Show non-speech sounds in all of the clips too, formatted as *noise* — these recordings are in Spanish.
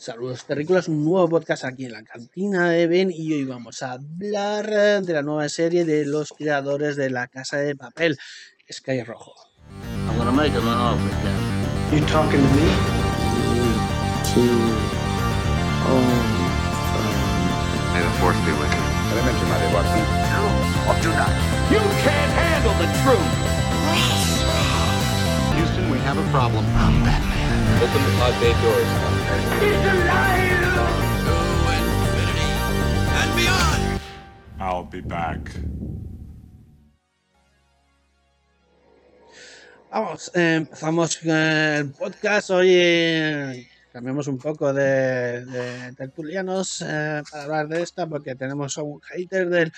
Saludos terrícolas, un nuevo podcast aquí en la cantina de Ben y hoy vamos a hablar de la nueva serie de los creadores de la casa de papel, Sky Rojo. I'm gonna make him an offer, Captain. You talking to me? to um, May the force be with you. Watson. Can't handle the truth. Houston, we have a problem. Vamos, eh, empezamos el podcast. Hoy eh, cambiamos un poco de, de tertulianos eh, para hablar de esta porque tenemos a un hater del,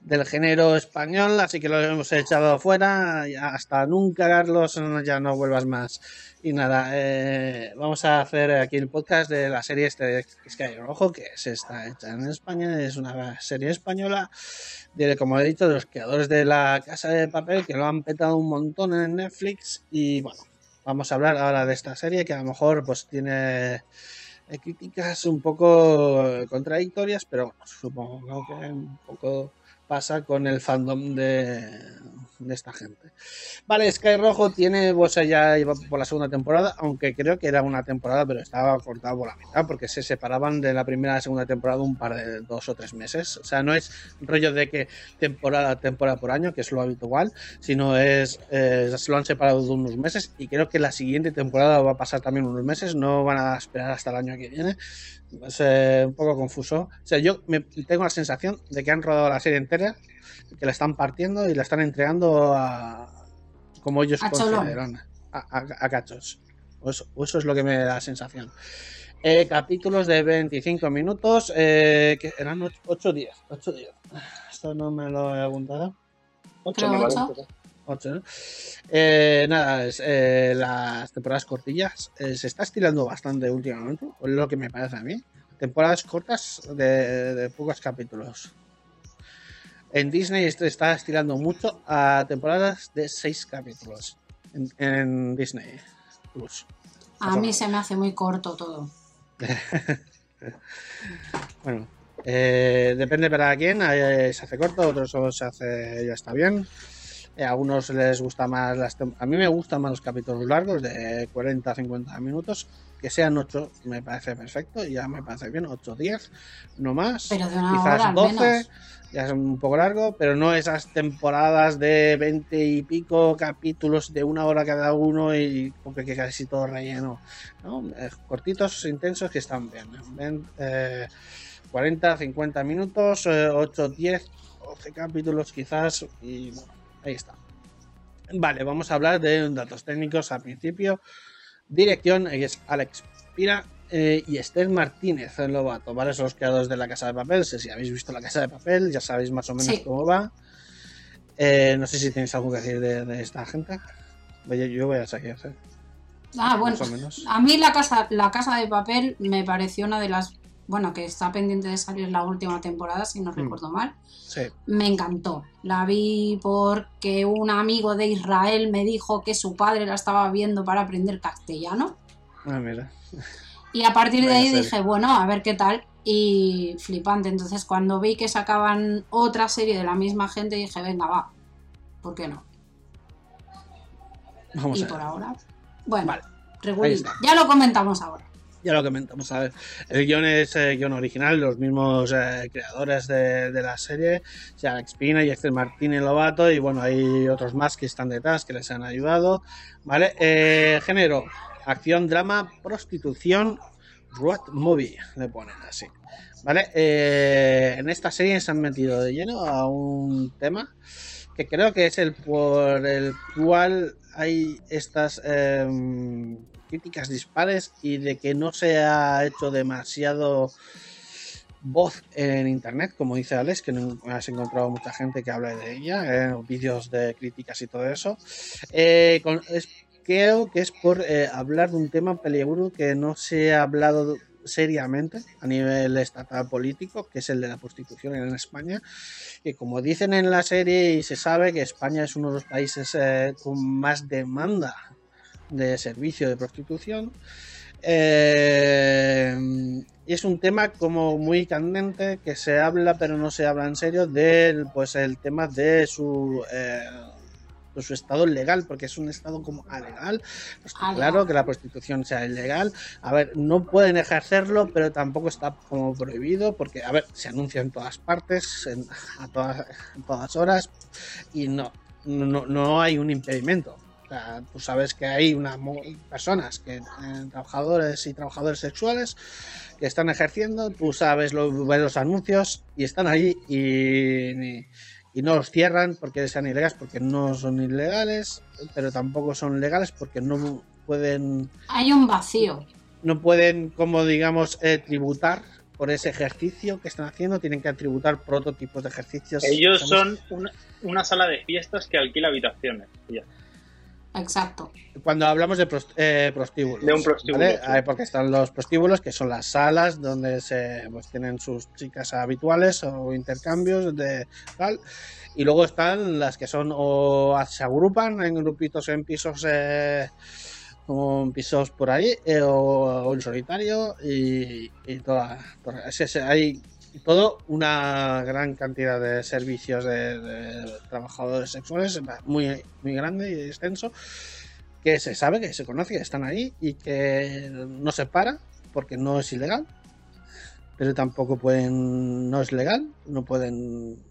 del género español, así que lo hemos echado fuera. Hasta nunca, Carlos, ya no vuelvas más. Y nada, eh, vamos a hacer aquí el podcast de la serie este de Sky Rojo, que se está hecha en España, es una serie española de, como he dicho, de los creadores de la Casa de Papel, que lo han petado un montón en Netflix. Y bueno, vamos a hablar ahora de esta serie que a lo mejor pues tiene eh, críticas un poco eh, contradictorias, pero bueno, supongo que un poco pasa con el fandom de, de esta gente. Vale, Sky Rojo tiene, pues ya iba por la segunda temporada, aunque creo que era una temporada, pero estaba cortado por la mitad, porque se separaban de la primera a la segunda temporada un par de dos o tres meses. O sea, no es rollo de que temporada temporada por año, que es lo habitual, sino es, eh, se lo han separado de unos meses y creo que la siguiente temporada va a pasar también unos meses, no van a esperar hasta el año que viene. Es un poco confuso. O sea, yo me, tengo la sensación de que han rodado la serie entera, que la están partiendo y la están entregando a como ellos A consideran, a, a- a cachos. O eso, o eso es lo que me da la sensación. Eh, capítulos de 25 minutos, eh, que eran 8 días. 8 días. Esto no me lo he apuntado. Creo ocho. 8, ¿no? Eh, nada, es, eh, las temporadas cortillas eh, se está estirando bastante últimamente, o es lo que me parece a mí. Temporadas cortas de, de pocos capítulos. En Disney esto está estirando mucho a temporadas de 6 capítulos. En, en Disney Plus. A mí se me hace muy corto todo. *laughs* Bueno, eh, depende para quién. eh, se hace corto, otros se hace ya está bien. Eh, a algunos les gusta más las a mí me gustan más los capítulos largos de 40 a 50 minutos que sean 8 me parece perfecto ya me parece bien 8 10 no más Pero de una quizás hora al 12 menos. ya es un poco largo pero no esas temporadas de 20 y pico capítulos de una hora cada uno y porque que casi todo relleno ¿no? Cortitos intensos que están bien Ven, eh, 40 50 minutos eh, 8 10 12 capítulos quizás y bueno Ahí está. Vale, vamos a hablar de datos técnicos al principio. Dirección es Alex Pira eh, y Esther Martínez en Lobato, ¿vale? Son los creadores de La Casa de Papel. sé si habéis visto La Casa de Papel, ya sabéis más o menos Sí. cómo va. Eh, no sé si tenéis algo que decir de, de esta gente. Yo, yo voy a seguir, ¿eh? Ah, bueno, a mí la casa, la casa de papel me pareció una de las, bueno, que está pendiente de salir la última temporada, si no Mm. recuerdo mal. Sí. Me encantó. La vi porque un amigo de Israel me dijo que su padre la estaba viendo para aprender castellano. Ah, mira. Y a partir de ahí serie. dije, bueno, a ver qué tal. Y flipante. Entonces, cuando vi que sacaban otra serie de la misma gente, dije, venga, va. ¿Por qué no? Vamos y a ver. por ahora, bueno, Vale. Ya lo comentamos ahora. Ya lo comentamos, ver. El guion es eh, guion original, los mismos eh, creadores de, la serie, sea, Alex Pina y Esther Martínez Lobato, y bueno, hay otros más que están detrás que les han ayudado. ¿Vale? Eh, género, acción, drama, prostitución, road movie, le ponen así. ¿Vale? Eh, en esta serie se han metido de lleno a un tema que creo que es el por el cual hay estas em, críticas dispares y de que no se ha hecho demasiado voz en internet, como dice Alex, que no has encontrado mucha gente que habla de ella, en vídeos de críticas y todo eso. Eh, con- es- creo que es por eh, hablar de un tema peligroso que no se ha hablado seriamente a nivel estatal político, que es el de la prostitución en España, que como dicen en la serie y se sabe que España es uno de los países eh, con más demanda de servicio de prostitución. Eh, y es un tema como muy candente que se habla pero no se habla en serio del pues el tema de su eh, de su estado legal porque es un estado como alegal está Alegal. claro que la prostitución sea ilegal a ver no pueden ejercerlo pero tampoco está como prohibido porque a ver se anuncia en todas partes en, a todas en todas horas y no no, no hay un impedimento sea, tú sabes que hay una mo- personas que eh, trabajadores y trabajadores sexuales que están ejerciendo, tú sabes lo, ves los anuncios y están ahí y, y no los cierran porque sean ilegales, porque no son ilegales, pero tampoco son legales porque no pueden, Hay un vacío. no pueden, como digamos, eh, tributar por ese ejercicio que están haciendo, tienen que tributar por otro tipo de ejercicios. Ellos son una, una sala de fiestas que alquila habitaciones. ya. Exacto. Cuando hablamos de pros- eh, prostíbulos. De un prostíbulo, ¿vale? sí. Porque están los prostíbulos, que son las salas donde se pues, tienen sus chicas habituales o intercambios de tal. Y luego están las que son o se agrupan en grupitos en pisos. Eh, como en pisos por ahí eh, o, o en solitario y, y toda, toda- es- es- hay todo una gran cantidad de servicios de, de trabajadores sexuales muy muy grande y extenso que se sabe que se conoce que están ahí y que no se para porque no es ilegal pero tampoco pueden no es legal no pueden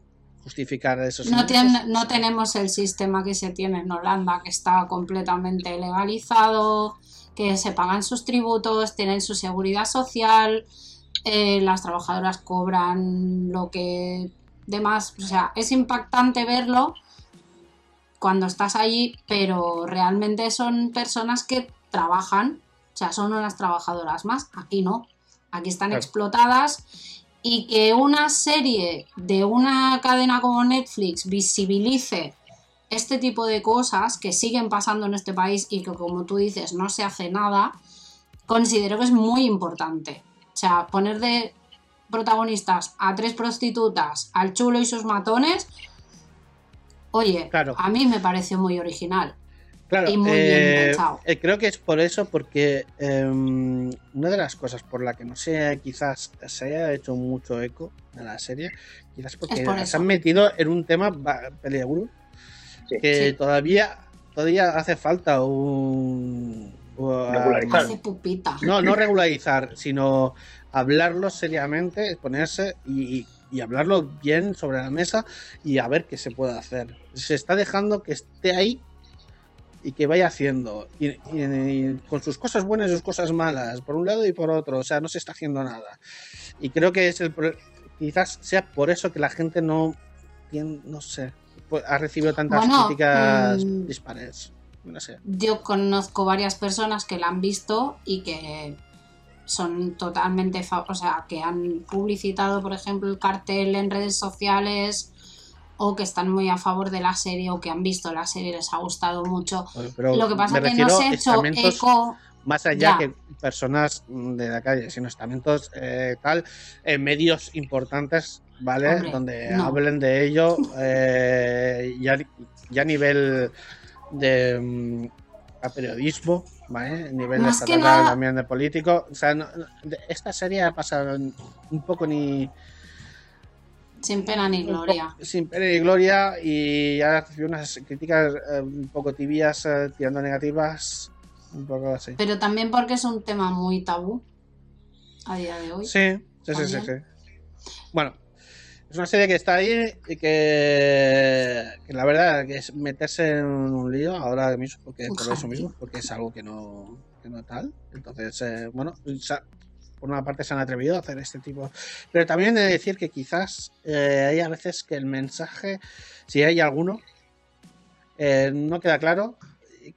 justificar esos No, ingresos. tien- no tenemos el sistema que se tiene en Holanda, que está completamente legalizado, que se pagan sus tributos, tienen su seguridad social, eh, las trabajadoras cobran lo que demás. O sea, es impactante verlo cuando estás allí, pero realmente son personas que trabajan, o sea, son unas trabajadoras más. Aquí no, aquí están Claro. explotadas y que una serie de una cadena como Netflix visibilice este tipo de cosas que siguen pasando en este país y que como tú dices no se hace nada, considero que es muy importante. O sea, poner de protagonistas a tres prostitutas, al chulo y sus matones, oye, Claro. a mí me pareció muy original. Claro, y muy bien eh, pensado. eh, creo que es por eso, porque em, una de las cosas por la que no sé, quizás se haya hecho mucho eco en la serie, quizás porque por se han metido en un tema peliagudo, Sí. que Sí. todavía todavía hace falta un... Regularizar. Hace pupita. no, no regularizar, sino hablarlo seriamente, ponerse y, y hablarlo bien sobre la mesa y a ver qué se puede hacer. Se está dejando que esté ahí y que vaya haciendo, y, y- y con sus cosas buenas y sus cosas malas, por un lado y por otro, o sea, no se está haciendo nada. Y creo que es el quizás sea por eso que la gente no, no sé, pues, ha recibido tantas Bueno, críticas mm, dispares. No sé. Yo conozco varias personas que la han visto y que son totalmente, o sea, que han publicitado, por ejemplo, el cartel en redes sociales o que están muy a favor de la serie o que han visto la serie y les ha gustado mucho. Pero Lo que pasa es que no se ha hecho eco. más allá Ya. que personas de la calle, sino estamentos eh, tal, en medios importantes, ¿vale? Hombre, Donde no. hablen de ello eh, ya, ya a nivel de mm, a periodismo, ¿vale? A nivel Más estatal nada- también de político. O sea, no- esta serie ha pasado un poco ni Sin pena ni gloria. sin pena ni gloria y ha recibido unas críticas eh, un poco tibias, eh, tirando negativas, un poco así. Pero también porque es un tema muy tabú a día de hoy. Sí, sí, sí, sí, sí. Bueno, es una serie que está ahí y que, que la verdad que es meterse en un lío ahora mismo, porque por eso mismo, porque es algo que no, que no tal. Entonces, eh, bueno, por una parte se han atrevido a hacer este tipo. Pero también he de decir que quizás eh, hay a veces que el mensaje, si hay alguno, eh, no queda claro,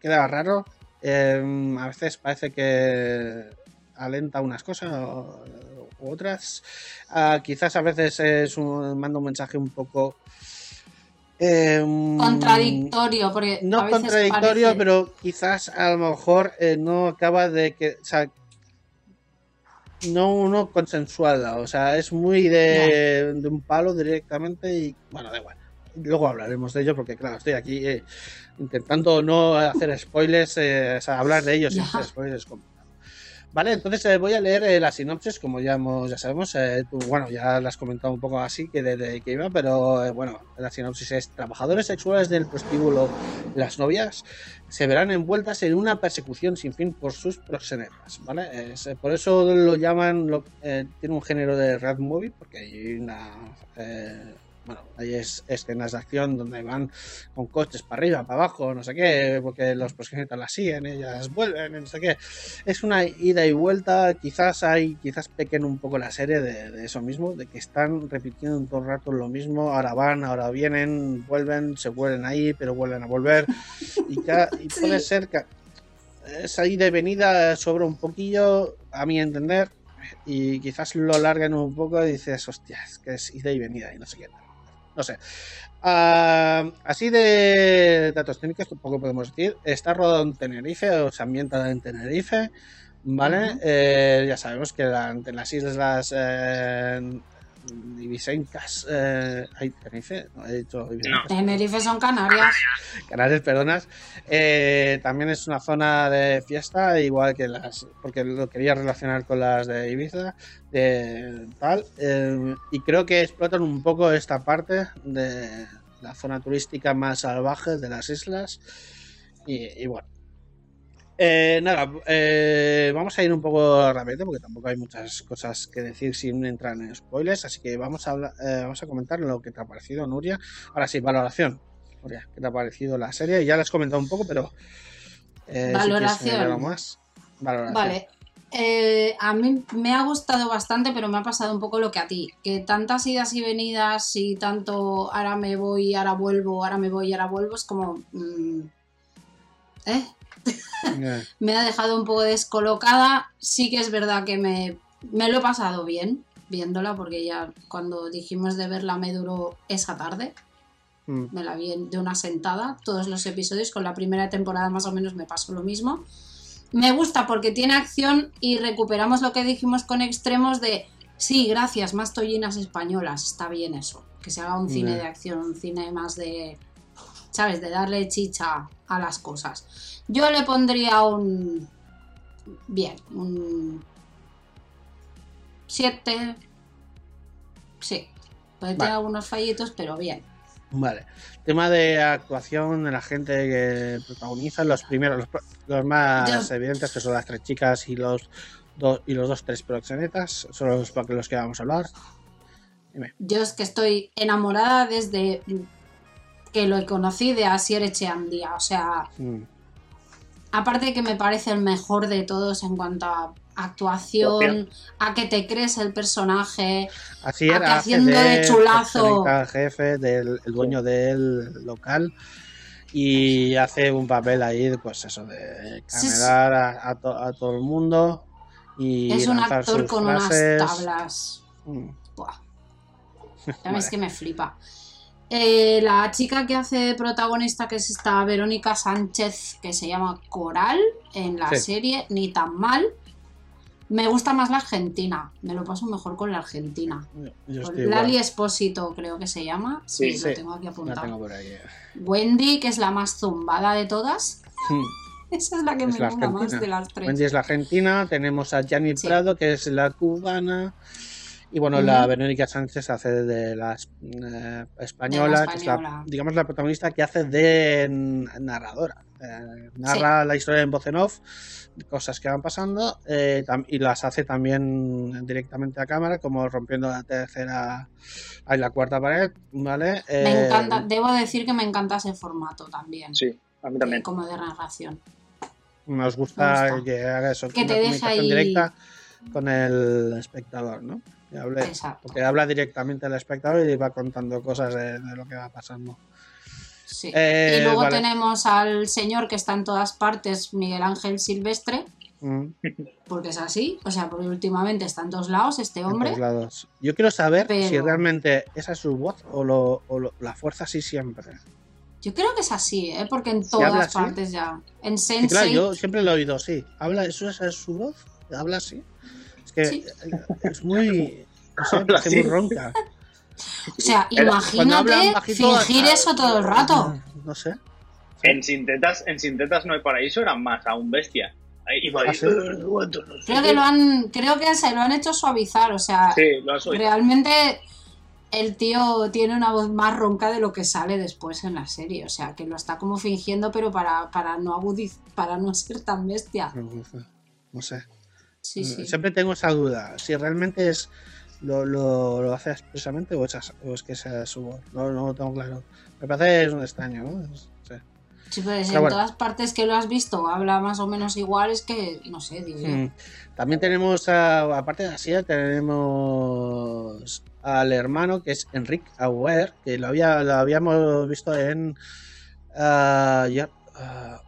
queda raro. a veces parece que alenta unas cosas o, otras. Ah, quizás a veces es un, manda un mensaje un poco. em, Contradictorio, porque a no veces contradictorio, parece- pero quizás a lo mejor eh, no acaba de que. O sea, no, no consensuada. O sea, es muy de, de un palo directamente y. Bueno, da igual. Luego hablaremos de ello porque, claro, estoy aquí eh, intentando no hacer spoilers, eh, o sea, hablar de ellos sin Ya. hacer spoilers. como- Vale, entonces eh, voy a leer eh, la sinopsis, como ya hemos, ya sabemos, eh, tú, bueno, ya la has comentado un poco así que de, de que iba, pero eh, bueno, la sinopsis es trabajadores sexuales del prostíbulo Las Novias se verán envueltas en una persecución sin fin por sus proxenetas, ¿vale? Eh, por eso lo llaman, lo- eh, tiene un género de rat movie, porque hay una, bueno, hay es- escenas de acción donde van con coches para arriba, para abajo, no sé qué, porque los proxenetas las siguen, ellas vuelven, no sé qué. Es una ida y vuelta, quizás hay, quizás pequen un poco la serie de, de eso mismo, de que están repitiendo todo el rato lo mismo, ahora van, ahora vienen, vuelven, se vuelven ahí, pero vuelven a volver, y, *laughs* y puede ser que esa ida y venida sobra un poquillo, a mi entender, y quizás lo larguen un poco y dices, hostia, es que es ida y venida y no sé qué. No sé. Ah, así de datos técnicos, tampoco podemos decir. Está rodado en Tenerife, o se ambienta en Tenerife. ¿Vale? Eh, ya sabemos que la- en las islas eh, Ibisencas. Eh, ay, Tenerife, no he dicho Ibisencas. Tenerife son Canarias. Canarias, perdonas. Eh, también es una zona de fiesta, igual que las. Porque lo quería relacionar con las de Ibiza, de tal. eh, y creo que explotan un poco esta parte de la zona turística más salvaje de las islas. Y, y bueno. Eh, nada, eh, vamos a ir un poco rápido porque tampoco hay muchas cosas que decir sin entrar en spoilers, así que vamos a hablar, eh, vamos a comentar lo que te ha parecido, Nuria. Ahora sí, valoración. Nuria, ¿qué te ha parecido la serie? Ya la has comentado un poco, pero eh, si Valoración. más. Vale. Eh, a mí me ha gustado bastante, pero me ha pasado un poco lo que a ti. Que tantas idas y venidas y tanto ahora me voy, ahora vuelvo, ahora me voy, ahora vuelvo, es como... mm, ¿Eh? *laughs* Me ha dejado un poco descolocada. Sí que es verdad que me, me lo he pasado bien viéndola, porque ya cuando dijimos de verla me duró esa tarde. mm, Me la vi de una sentada, todos los episodios. Con la primera temporada más o menos me pasó lo mismo. Me gusta porque tiene acción y recuperamos lo que dijimos con extremos de sí, gracias, más tollinas españolas. Está bien eso. Que se haga un cine de acción, un cine más de. ¿Sabes? De darle chicha a las cosas. Yo le pondría un. Bien, un. 7. Sí. Puede tener Vale. algunos fallitos, pero bien. Vale. Tema de actuación de la gente que protagoniza, los primeros, los, más Yo- evidentes, que son las tres chicas y los dos y los dos tres proxenetas, son los, los que vamos a hablar. Yo es que estoy enamorada desde que lo conocí de Asier Echeandía. O sea, Mm, aparte de que me parece el mejor de todos en cuanto a actuación, a que te crees el personaje. Así que hace haciendo de chulazo. proxeneta jefe del el dueño del local y hace un papel ahí, pues eso, de camerar a, a to- a todo el mundo y es un actor con frases. unas tablas. Mm, Buah. *laughs* Ya Vale. ves que me flipa. Eh, la chica que hace de protagonista, que es esta Verónica Sánchez, que se llama Coral en la Sí. serie, ni tan mal. Me gusta más la Argentina. Me lo paso mejor con la Argentina. Con Lali igual. Espósito, creo que se llama. Sí, Sí, lo tengo aquí La apuntado. tengo por ahí. eh. Wendy, que es la más zumbada de todas. Mm. *laughs* Esa es la que Es me la mola más argentina. de las tres. Wendy es la argentina, tenemos a Gianni Sí. Prado, que es la cubana, y bueno, la Verónica Sánchez hace de la eh, española, De la que es la, digamos, la protagonista que hace de narradora. Eh, narra la historia en voz en off, cosas que van pasando, eh, y las hace también directamente a cámara, como rompiendo la tercera y la cuarta pared, ¿vale? Me encanta, debo decir que me encanta ese formato también. Sí, a mí eh, también. Como de narración. Nos gusta, que haga eso, Que una te deja ahí- directa con el espectador, ¿no? Hable, porque habla directamente al espectador y va contando cosas de, de lo que va pasando. Sí. Eh, y luego vale. tenemos al señor que está en todas partes, Miguel Ángel Silvestre, Mm, porque es así. O sea, porque últimamente está en todos lados este en hombre. todos lados. Yo quiero saber si realmente esa es su voz o, lo, o lo- la fuerza así siempre. Yo creo que es así, ¿eh? porque en ¿Se habla todas así? partes ya. En Sensei. claro, yo siempre lo he oído así. ¿Habla, ¿Eso es su voz? ¿Habla así? Es que Sí. es muy... No sé, Habla muy ronca. O sea, imagínate bajito, fingir ah, eso todo el rato. No sé. En Sintetas, en Sintetas no hay paraíso eran más, aún bestia. ¿Ah? Creo que lo han, creo que se lo han hecho suavizar, o sea, Sí, lo has oído. realmente el tío tiene una voz más ronca de lo que sale después en la serie, o sea, que lo está como fingiendo, pero para, para no agudiz, para no ser tan bestia. No sé. Sí, sí. Siempre tengo esa duda. Si realmente es lo, lo, lo hace expresamente o es, o es que sea su voz. No, no lo tengo claro. Me parece es un extraño, ¿no? Es- sí. Sí, pues en bueno. todas partes que lo has visto habla más o menos igual, es que, no sé, digo yo. Mm. También tenemos, a- aparte de Asia, tenemos al hermano que es Enrique Auer, que lo, había, lo habíamos visto en Hier- ah, ah,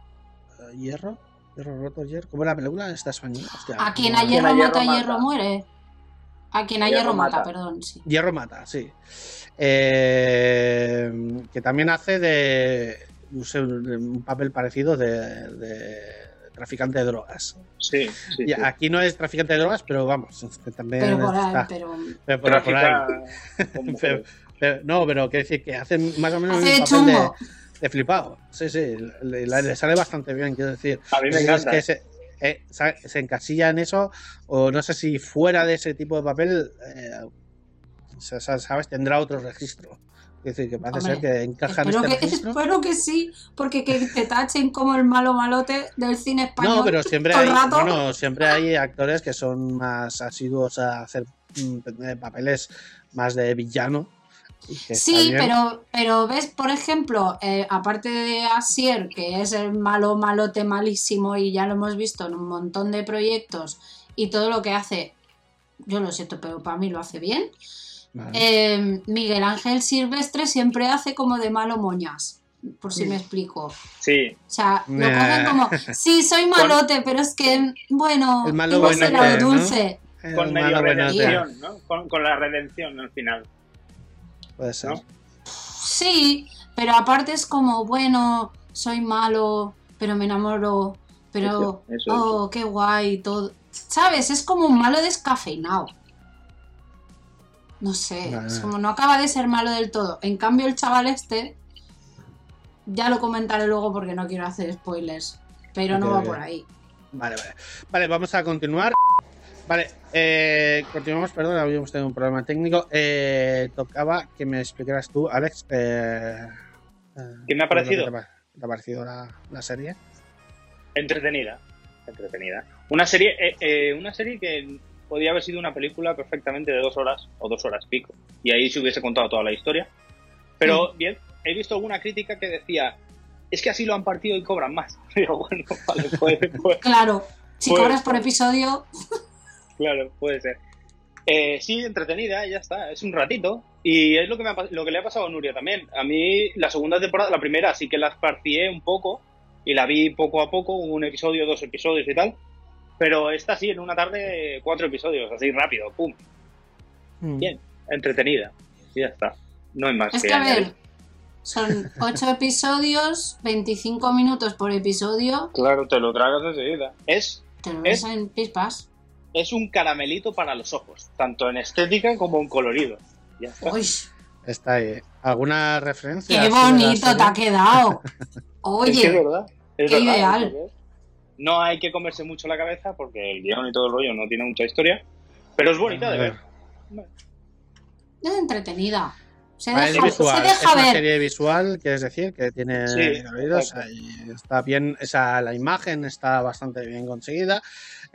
Hierro. Hierro roto, Hierro. ¿Cómo era la película? Esta española. Hostia, A quien ¿cómo a hierro mata, mata. hierro muere. A quien a Hierro hierro mata, mata. perdón, sí. Hierro mata, sí. Eh, que también hace de un, papel parecido de, de traficante de drogas. Sí, sí. Y sí. aquí no es traficante de drogas, pero vamos, que también Pero por ahí, está. pero Pero por- por ahí. *laughs* Pero- no, pero quiere decir que hacen más o menos hace un papel de, chungo. de flipado. Sí, sí, le, le- le sale bastante bien, quiero decir. A mí me Es encanta. que se, eh, se encasilla en eso, o no sé si fuera de ese tipo de papel, eh, sa- sa- ¿sabes? Tendrá otro registro. Es decir, que parece Hombre, ser que encaja en Espero este que, registro. espero que sí, porque que te tachen como el malo malote del cine español. No, pero siempre todo hay, el rato. bueno, siempre hay actores que son más asiduos a hacer mm, eh, papeles más de villano. Sí, bien. pero, pero ves, por ejemplo, eh, aparte de Asier, que es el malo malote malísimo y ya lo hemos visto en un montón de proyectos y todo lo que hace, yo lo siento, pero para mí lo hace bien. Vale. Eh, Miguel Ángel Silvestre siempre hace como de malo moñas, por si me explico. O Sí, sea, lo Nah. cogen como, sí, soy malote, pero es que, bueno, El malo tengo buenote, ese lado ¿no? dulce. Con medio redención, ¿no? Con, con la redención al final. Puede ser. ¿no? Sí, pero aparte es como, bueno, soy malo, pero me enamoro, pero, Eso, eso, oh, qué guay, todo. ¿Sabes? Es como un malo descafeinado. No sé, Vale, es como no acaba de ser malo del todo. En cambio, el chaval este, ya lo comentaré luego porque no quiero hacer spoilers, pero no va por ahí. Vale, vale. Vale, vamos a continuar. Vale, eh, continuamos, perdón, habíamos tenido un problema técnico. Eh, tocaba que me explicaras tú, Alex. Eh, eh, ¿Qué me ha parecido? ¿Qué te, ha- te ha parecido la, la serie? Entretenida. Entretenida. Una serie, eh, eh, una serie que podía haber sido una película perfectamente de dos horas o dos horas pico. Y ahí se hubiese contado toda la historia. Pero bien, he visto alguna crítica que decía, es que así lo han partido y cobran más. *laughs* Digo, bueno, vale, puede, puede- Claro, si Pues- cobras por episodio, *laughs* claro, puede ser. Eh, sí, entretenida, ya está, es un ratito. Y es lo que, me ha pas- lo que le ha pasado a Nuria también. A mí, la segunda temporada, la primera sí que la esparcié un poco y la vi poco a poco, un episodio, dos episodios y tal. Pero esta sí, en una tarde, cuatro episodios, así rápido, pum. Mm. Bien, entretenida. Y ya está. No hay más es que que a ver, son ocho episodios, 25 minutos por episodio, Claro, te lo tragas enseguida. Es, te lo ves Es- en pispas. Es un caramelito para los ojos, tanto en estética como en colorido. Ya está. Uy, Está ahí. ¿Alguna referencia? qué bonito te ha quedado. *laughs* Es que es Oye, verdad. Es qué verdad, ideal. es. No hay que comerse mucho la cabeza porque el guion y todo el rollo no tiene mucha historia. Pero es bonita de ver. es entretenida. Se Ah, es deja, visual, se es deja una serie visual, quieres decir, que tiene Sí, y está bien, esa, la imagen está bastante bien conseguida.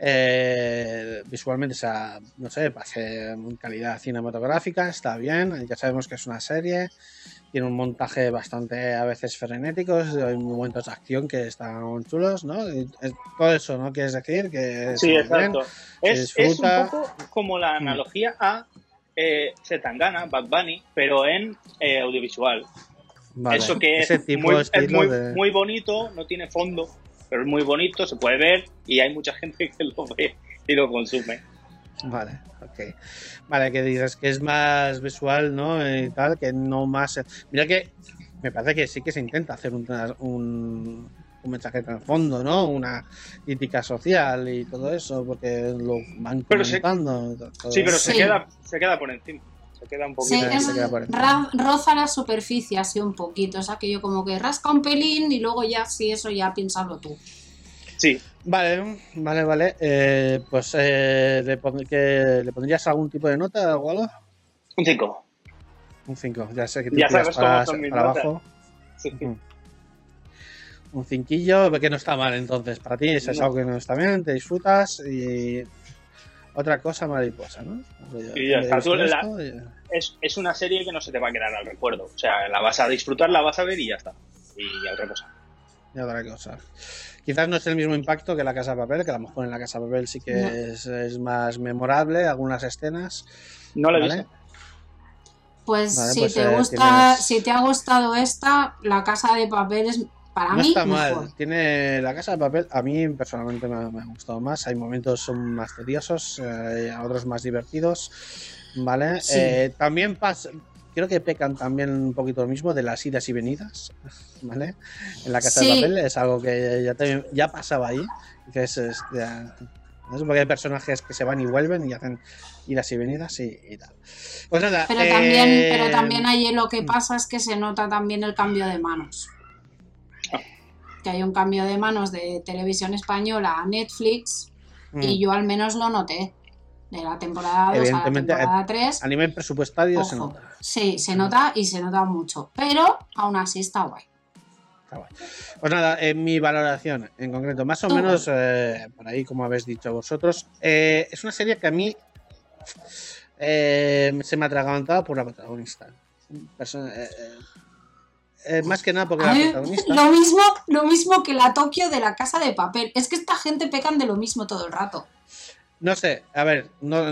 eh, visualmente, esa, no sé, pase calidad cinematográfica, está bien. Ya sabemos que es una serie, tiene un montaje bastante a veces frenético, hay momentos de acción que están chulos, ¿no? Y es- todo eso, ¿no? Quieres decir que Sí, bien. exacto. se Es, es disfruta. Mm. un poco como la analogía a eh, Zetangana, Bad Bunny, pero en eh, audiovisual. Vale, Eso que es, muy, es muy, de- muy bonito, no tiene fondo, pero es muy bonito, se puede ver y hay mucha gente que lo ve y lo consume. Vale, ok. Vale, que dices que es más visual, ¿no? Y tal, que no más. Mira que me parece que sí que se intenta hacer un, un, un mensaje en el fondo, ¿no? Una crítica social y todo eso, porque lo van Pero se- comentando. todo Sí, pero se Sí. queda, se queda por encima. Se queda un poquito. se es- queda por encima. ra- roza la superficie así un poquito. Es aquello como que rasca un pelín y luego ya, sí, eso ya piénsalo tú. Sí, Vale, vale, vale. Eh, pues eh, ¿le, pon- que- ¿le pondrías algún tipo de nota o algo? Un 5. Un 5, ya sé que te Ya sabes cómo para, son mis para notas. abajo. Sí. Un cinquillo, que no está mal entonces. Para ti eso es algo que no está bien, te disfrutas y otra cosa mariposa, ¿no? Y ya está. Tú la- y- Es, es una serie que no se te va a quedar al recuerdo. O sea, la vas a disfrutar, la vas a ver y ya está. Y otra cosa. y otra cosa. Quizás no es el mismo impacto que la Casa de Papel, que a lo mejor en la Casa de Papel sí que No. es, es más memorable, algunas escenas. No la he ¿vale? visto. Pues Vale, si pues, te eh, gusta, tienes- si te ha gustado esta, La Casa de Papel es para No mí está mejor. mal. Tiene la casa de papel. A mí personalmente me, ha- me ha gustado más. Hay momentos son más tediosos, eh, otros más divertidos. ¿Vale? Sí. Eh, también pasa. Creo que pecan también un poquito lo mismo de las idas y venidas. *laughs* ¿Vale? En la casa de Sí. papel es algo que ya, te- ya pasaba ahí. Que es, es- ya- porque hay personajes que se van y vuelven y hacen idas y venidas y, y tal. Pues nada. Pero eh, también, pero también ahí lo que pasa es que se nota también el cambio de manos. Que hay un cambio de manos de televisión española a Netflix mm, y yo al menos lo noté. De la temporada 2 a la temporada 3. A nivel presupuestario se Ojo, nota. sí, se nota y se nota mucho. Pero aún así está guay. Está guay. Pues nada, en mi valoración en concreto, más o Tú. menos eh, por ahí, como habéis dicho vosotros, eh, es una serie que a mí eh, se me atragantaba por la protagonista. Eh, más que nada porque la protagonista. lo mismo, lo mismo que la Tokio de la casa de papel. Es que esta gente pecan de lo mismo todo el rato. No sé, a ver, no,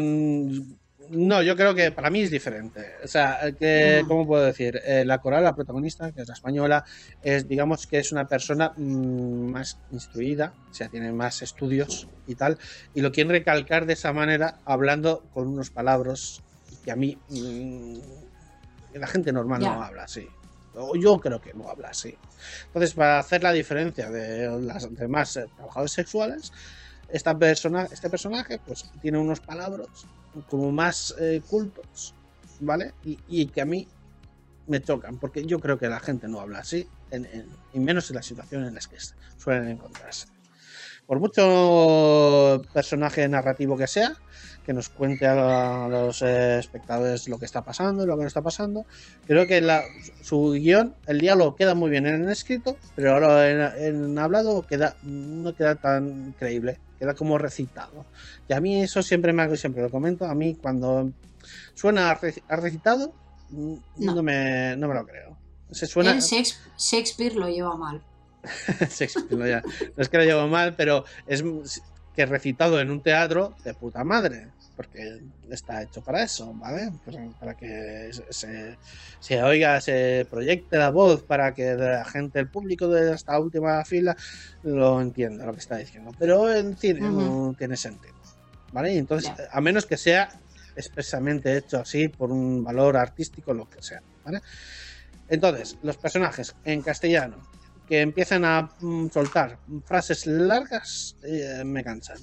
no, yo creo que para mí es diferente. O sea, que, Ah. ¿cómo puedo decir? Eh, la coral, la protagonista, que es la española, es, digamos que es una persona mm, más instruida, o sea, tiene más estudios y tal, y lo quieren recalcar de esa manera, hablando con unos palabras que a mí, mm, la gente normal no habla así. Yo creo que no habla así. Entonces, para hacer la diferencia de las demás eh, trabajadores sexuales, esta persona, este personaje pues tiene unos palabras como más eh, cultos, ¿vale? Y, que a mí me chocan, porque yo creo que la gente no habla así, en- y menos en las situaciones en las que suelen encontrarse. Por mucho personaje narrativo que sea, que nos cuente a, los eh, espectadores lo que está pasando y lo que no está pasando, creo que la- su guion, el diálogo queda muy bien en el escrito, pero ahora en, en hablado queda, no queda tan creíble, queda como recitado. Y a mí eso siempre me hago, siempre lo comento, a mí cuando suena a reci- a recitado, mm, no, No. me, no me lo creo. Se suena... Shakespeare lo lleva mal. *laughs* Shakespeare, no, ya. No es que lo llevo mal, pero es que recitado en un teatro de puta madre, porque está hecho para eso, ¿vale? Pues para que se, se oiga, se proyecte la voz, para que la gente, el público de esta última fila lo entienda lo que está diciendo. Pero en cine no tiene sentido, ¿vale? Entonces, a menos que sea expresamente hecho así por un valor artístico, lo que sea, ¿vale? Entonces, los personajes en castellano que empiezan a mm, soltar frases largas eh, me cansan.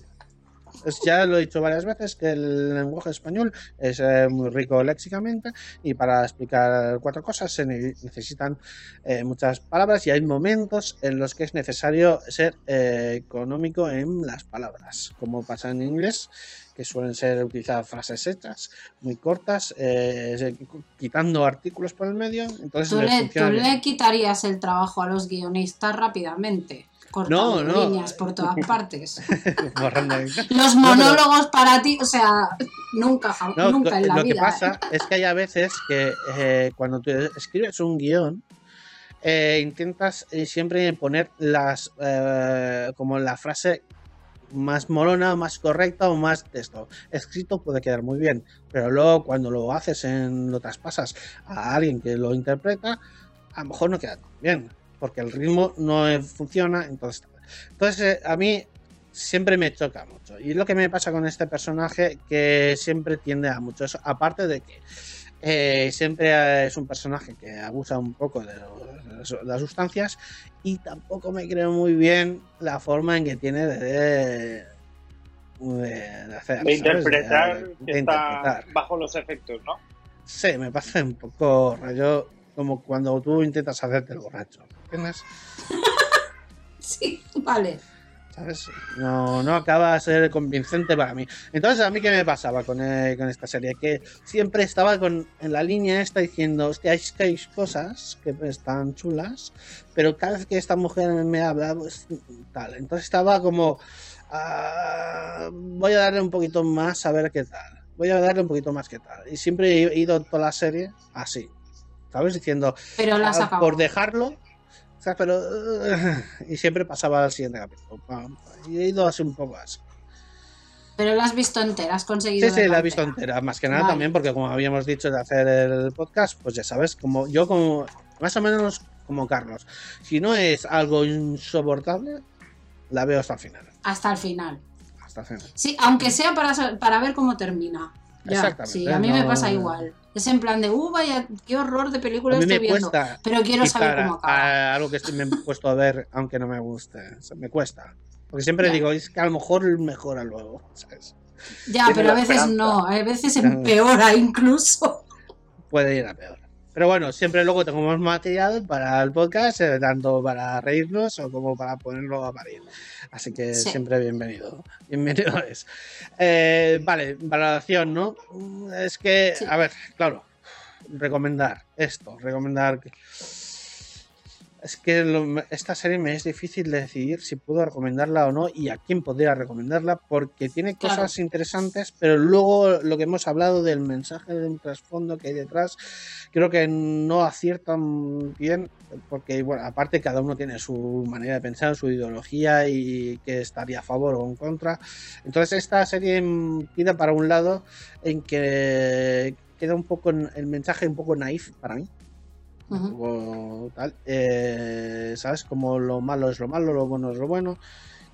Ya lo he dicho varias veces que el lenguaje español es eh, muy rico léxicamente y para explicar cuatro cosas se ne- necesitan eh, muchas palabras y hay momentos en los que es necesario ser eh, económico en las palabras, como pasa en inglés, que suelen ser utilizar frases hechas, muy cortas, eh, quitando artículos por el medio. Entonces Tú le quitarías el trabajo a los guionistas rápidamente. Cortando No, no. líneas por todas partes. *laughs* Los pero- monólogos para ti, o sea, nunca, nunca en la lo vida. que pasa es que hay a veces que eh, cuando tú escribes un guion, eh, intentas eh, siempre poner las eh, como la frase más molona, más correcta o más texto. Escrito puede quedar muy bien, pero luego cuando lo haces en lo traspasas a alguien que lo interpreta, a lo mejor no queda tan bien, porque el ritmo no funciona, entonces entonces eh, a mí siempre me choca mucho. Y es lo que me pasa con este personaje que siempre tiende a mucho eso. Aparte de que eh, siempre es un personaje que abusa un poco de, los- de las sustancias y tampoco me creo muy bien la forma en que tiene de, de, de hacer. Interpretar De- que está interpretar. bajo los efectos, ¿no? Sí, me parece un poco rollo como cuando tú intentas hacerte el borracho. ¿Entiendes? *laughs* Sí, vale. ¿Sabes? No, no acaba de ser convincente para mí. Entonces, ¿a mí qué me pasaba con, eh, con esta serie? Que siempre estaba con, en la línea esta diciendo, hostia, es que hay cosas que están chulas, pero cada vez que esta mujer me habla, pues tal. Entonces estaba como, ah, voy a darle un poquito más a ver qué tal. Voy a darle un poquito más qué tal. Y siempre he ido toda la serie así. ¿Sabes? Diciendo, Pero las ah, por dejarlo. Pero. y siempre pasaba al siguiente capítulo. Y he ido así un poco así. Pero la has visto entera, has conseguido. Sí, sí, la he visto entera. Más que nada Vale. también porque, como habíamos dicho de hacer el podcast, pues ya sabes, como yo, como más o menos como Carlos. Si no es algo insoportable, la veo hasta el final. Hasta el final. Hasta el final. Sí, aunque sea para, para ver cómo termina. Ya, Exactamente, sí, a mí me no- pasa igual. Es en plan de, uh, vaya, qué horror de película A mí estoy me viendo. Pero quiero saber cómo acaba. algo que estoy- me he *laughs* puesto a ver, aunque no me guste. O sea, me cuesta. Porque siempre Ya. digo, es que a lo mejor mejora luego, ¿sabes? Ya, tiene pero a veces esperanza. no, a veces empeora incluso. puede ir a peor. Pero bueno, siempre luego tenemos material para el podcast, eh, tanto para reírnos o como para ponerlo a parir. Así que Sí. siempre bienvenido. Bienvenido *laughs* es. Eh, vale, valoración, ¿no? Es que, Sí. a ver, claro, recomendar esto, recomendar que... Es que lo- esta serie me es difícil de decidir si puedo recomendarla o no y a quién podría recomendarla porque tiene Claro. cosas interesantes, pero luego lo que hemos hablado del mensaje del trasfondo que hay detrás, creo que no aciertan bien porque, bueno, aparte cada uno tiene su manera de pensar, su ideología y que estaría a favor o en contra. Entonces esta serie tira para un lado en que queda un poco el mensaje un poco naif para mí Ujú. o tal, eh, ¿sabes? Como lo malo es lo malo, lo bueno es lo bueno.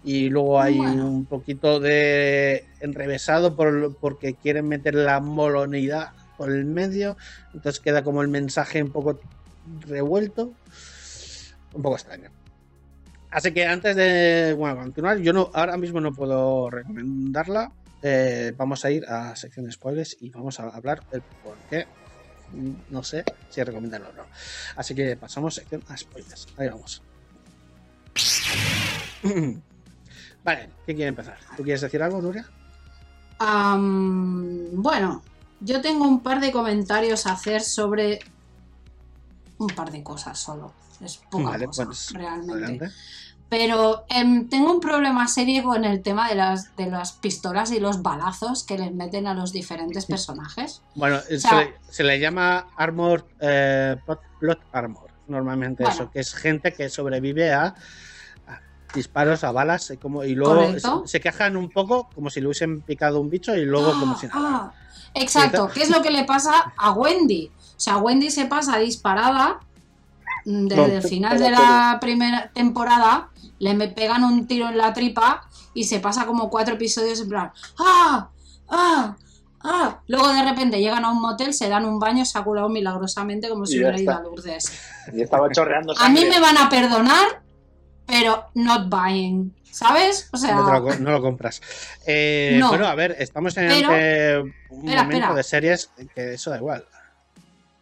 Y luego hay Bueno. un poquito de enrevesado por, porque quieren meter la molonidad por el medio. Entonces queda como el mensaje un poco revuelto. Un poco extraño. Así que antes de bueno, continuar, yo no ahora mismo no puedo recomendarla. Eh, vamos a ir a sección de spoilers y vamos a hablar del por qué no sé si recomendarlo o no. Así que pasamos a spoilers. Ahí vamos. *clears throat* vale, ¿quién quiere empezar? ¿Tú quieres decir algo, Nuria? Bueno, yo tengo un par de comentarios a hacer sobre un par de cosas solo. Es poca vale, cosa, pues realmente. adelante. Pero em, tengo un problema serio con el tema de las, de las pistolas y los balazos que les meten a los diferentes personajes. Bueno, eh, sea- se, le, se le llama armor, eh, plot, armor, normalmente Bueno. eso, que es gente que sobrevive a, a disparos, a balas, eh, como, y luego se, se quejan un poco como si le hubiesen picado un bicho y luego como Ah, si nada. ah, exacto, ¿qué es lo que le pasa a Wendy? O sea, Wendy se pasa disparada mm, desde No, el final de la primera temporada, le me pegan un tiro en la tripa y se pasa como cuatro episodios en plan ¡Ah! ¡Ah! ¡Ah! Luego de repente llegan a un motel, se dan un baño, se ha curado milagrosamente como si hubiera ido a Lourdes. Y estaba chorreando A mí me van a perdonar, pero not buying. ¿Sabes? O sea, No, lo, co- no lo compras. Eh, No. Bueno, a ver, estamos en Pero- un espera, momento espera. de series que eso da igual.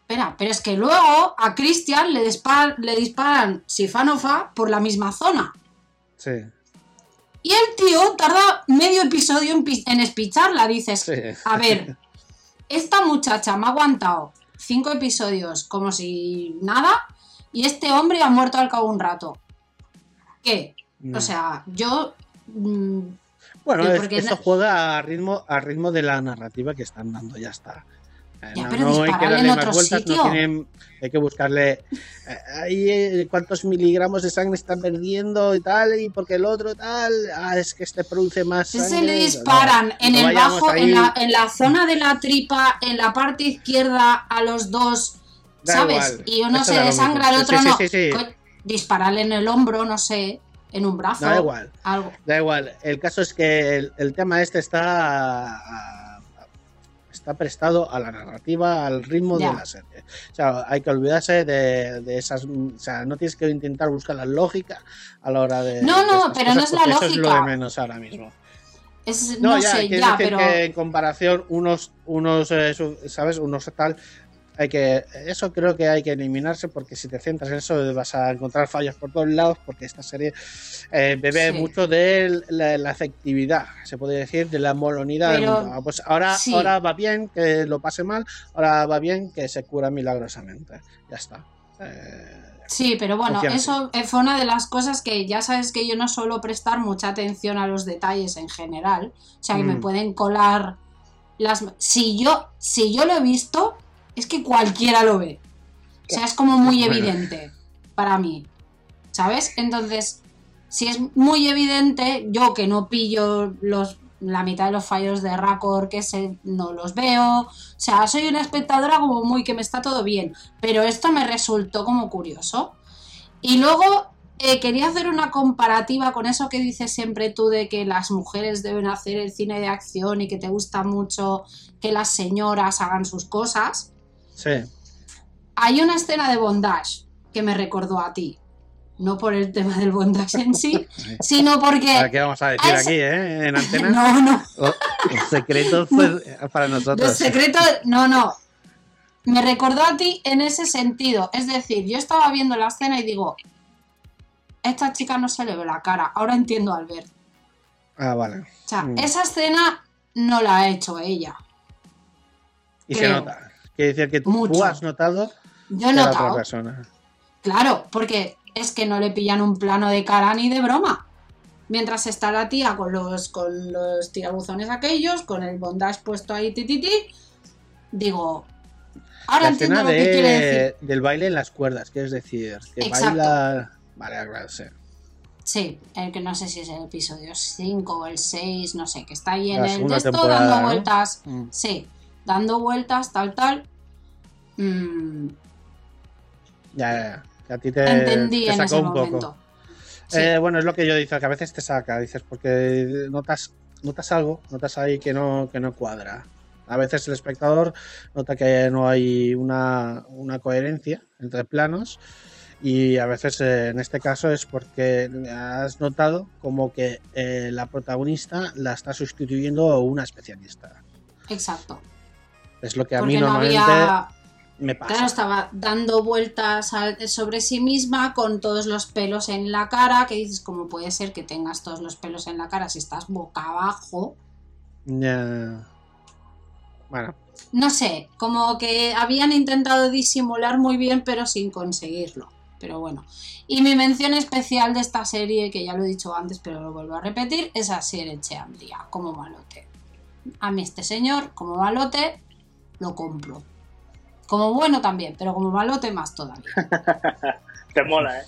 espera, pero es que luego a Christian le, dispar- le disparan Sifanofa por la misma zona. Sí, Y el tío tarda medio episodio en, pi- en espicharla. Dices, sí. a ver, *laughs* esta muchacha me ha aguantado cinco episodios como si nada y este hombre ha muerto al cabo de un rato. ¿Qué? No. O sea, yo... mm, bueno, es- porque no- juega a ritmo, a ritmo de la narrativa que están dando, ya está. Eh, Ya, no, pero no hay que darle en más vueltas, sitio. no tienen, hay que buscarle eh, eh, cuántos miligramos de sangre están perdiendo y tal, y porque el otro tal, ah, es que este produce más sangre. se le disparan en el bajo, en la, en la zona de la tripa, en la parte izquierda a los dos, Da ¿sabes? igual, Y uno se desangra, el otro Sí, no. sí, Dispararle en el hombro, no sé, en un brazo. Da igual. Algo. Da igual, el caso es que el, el tema este está está prestado a la narrativa, al ritmo Ya. de la serie. O sea, hay que olvidarse de, de esas, o sea, no tienes que intentar buscar la lógica a la hora de No, de no, estas pero no cosas, es la porque Eso es lo de lógica. menos ahora mismo. Es- No, no ya, sé, quiero ya, decir pero. que en comparación unos unos eh, sabes, unos tal hay que, eso creo que hay que eliminarse porque si te centras en eso vas a encontrar fallos por todos lados porque esta serie eh, bebe Sí. mucho de la, la afectividad, se puede decir, de la molonidad. Pero-. Ah, Pues ahora, sí. ahora va bien que lo pase mal, ahora va bien que se cura milagrosamente. Ya está. Eh, Sí, pero bueno, eso fue una de las cosas que ya sabes que yo no suelo prestar mucha atención a los detalles en general. O sea, que me Mm. pueden colar las... Si yo, si yo lo he visto, es que cualquiera lo ve. O sea, es como muy evidente para mí. ¿Sabes? Entonces, si es muy evidente, yo que no pillo los la mitad de los fallos de Raccord que se, no los veo. O sea, soy una espectadora como muy que me está todo bien. Pero esto me resultó como curioso. Y luego eh, quería hacer una comparativa con eso que dices siempre tú de que las mujeres deben hacer el cine de acción y que te gusta mucho que las señoras hagan sus cosas. Sí. Hay una escena de bondage que me recordó a ti. No por el tema del bondage en sí, *laughs* sino porque... ¿Qué vamos a decir aquí, eh? En antena. *laughs* No, no. Los secretos pues, para nosotros. secretos, no, no. Me recordó a ti en ese sentido. Es decir, yo estaba viendo la escena y digo, esta chica no se le ve la cara. Ahora entiendo a Albert. Ah, vale. O sea, Mm. esa escena no la ha hecho ella. Y se Creo. nota. Quiere decir que tú has notado Yo he la otra notado. persona. Claro, porque es que no le pillan un plano de cara ni de broma. Mientras está la tía con los, con los tirabuzones aquellos, con el bondage puesto ahí tititi, digo, ahora la entiendo lo que quiere decir. de, del baile en las cuerdas, que es decir, que Exacto. baila. Vale, claro, sí. El que no sé si es el episodio 5 o el 6, no sé, que está ahí en el de esto dando vueltas. Mm. Sí, dando vueltas, tal, tal. Mm, Ya, ya, ya. Que a ti te, entendí te en sacó ese un poco. Sí. Eh, bueno, es lo que yo digo, que a veces te saca, dices, porque notas, notas algo, notas ahí que no, que no cuadra. A veces el espectador nota que no hay una, una coherencia entre planos y a veces eh, en este caso es porque has notado como que eh, la protagonista la está sustituyendo una especialista. Exacto. Es lo que a Porque mí no normalmente había. Me pasa. Claro, estaba dando vueltas sobre sí misma con todos los pelos en la cara, que dices, ¿cómo puede ser que tengas todos los pelos en la cara si estás boca abajo? Ya. Bueno, No sé, como que habían intentado disimular muy bien, pero sin conseguirlo. Pero bueno. Y mi mención especial de esta serie, que ya lo he dicho antes, pero lo vuelvo a repetir, es a Sir Echeandía, como malote. A mí este señor, como malote, lo compro. Como bueno también, pero como malote más todavía. *laughs* Te mola, ¿eh?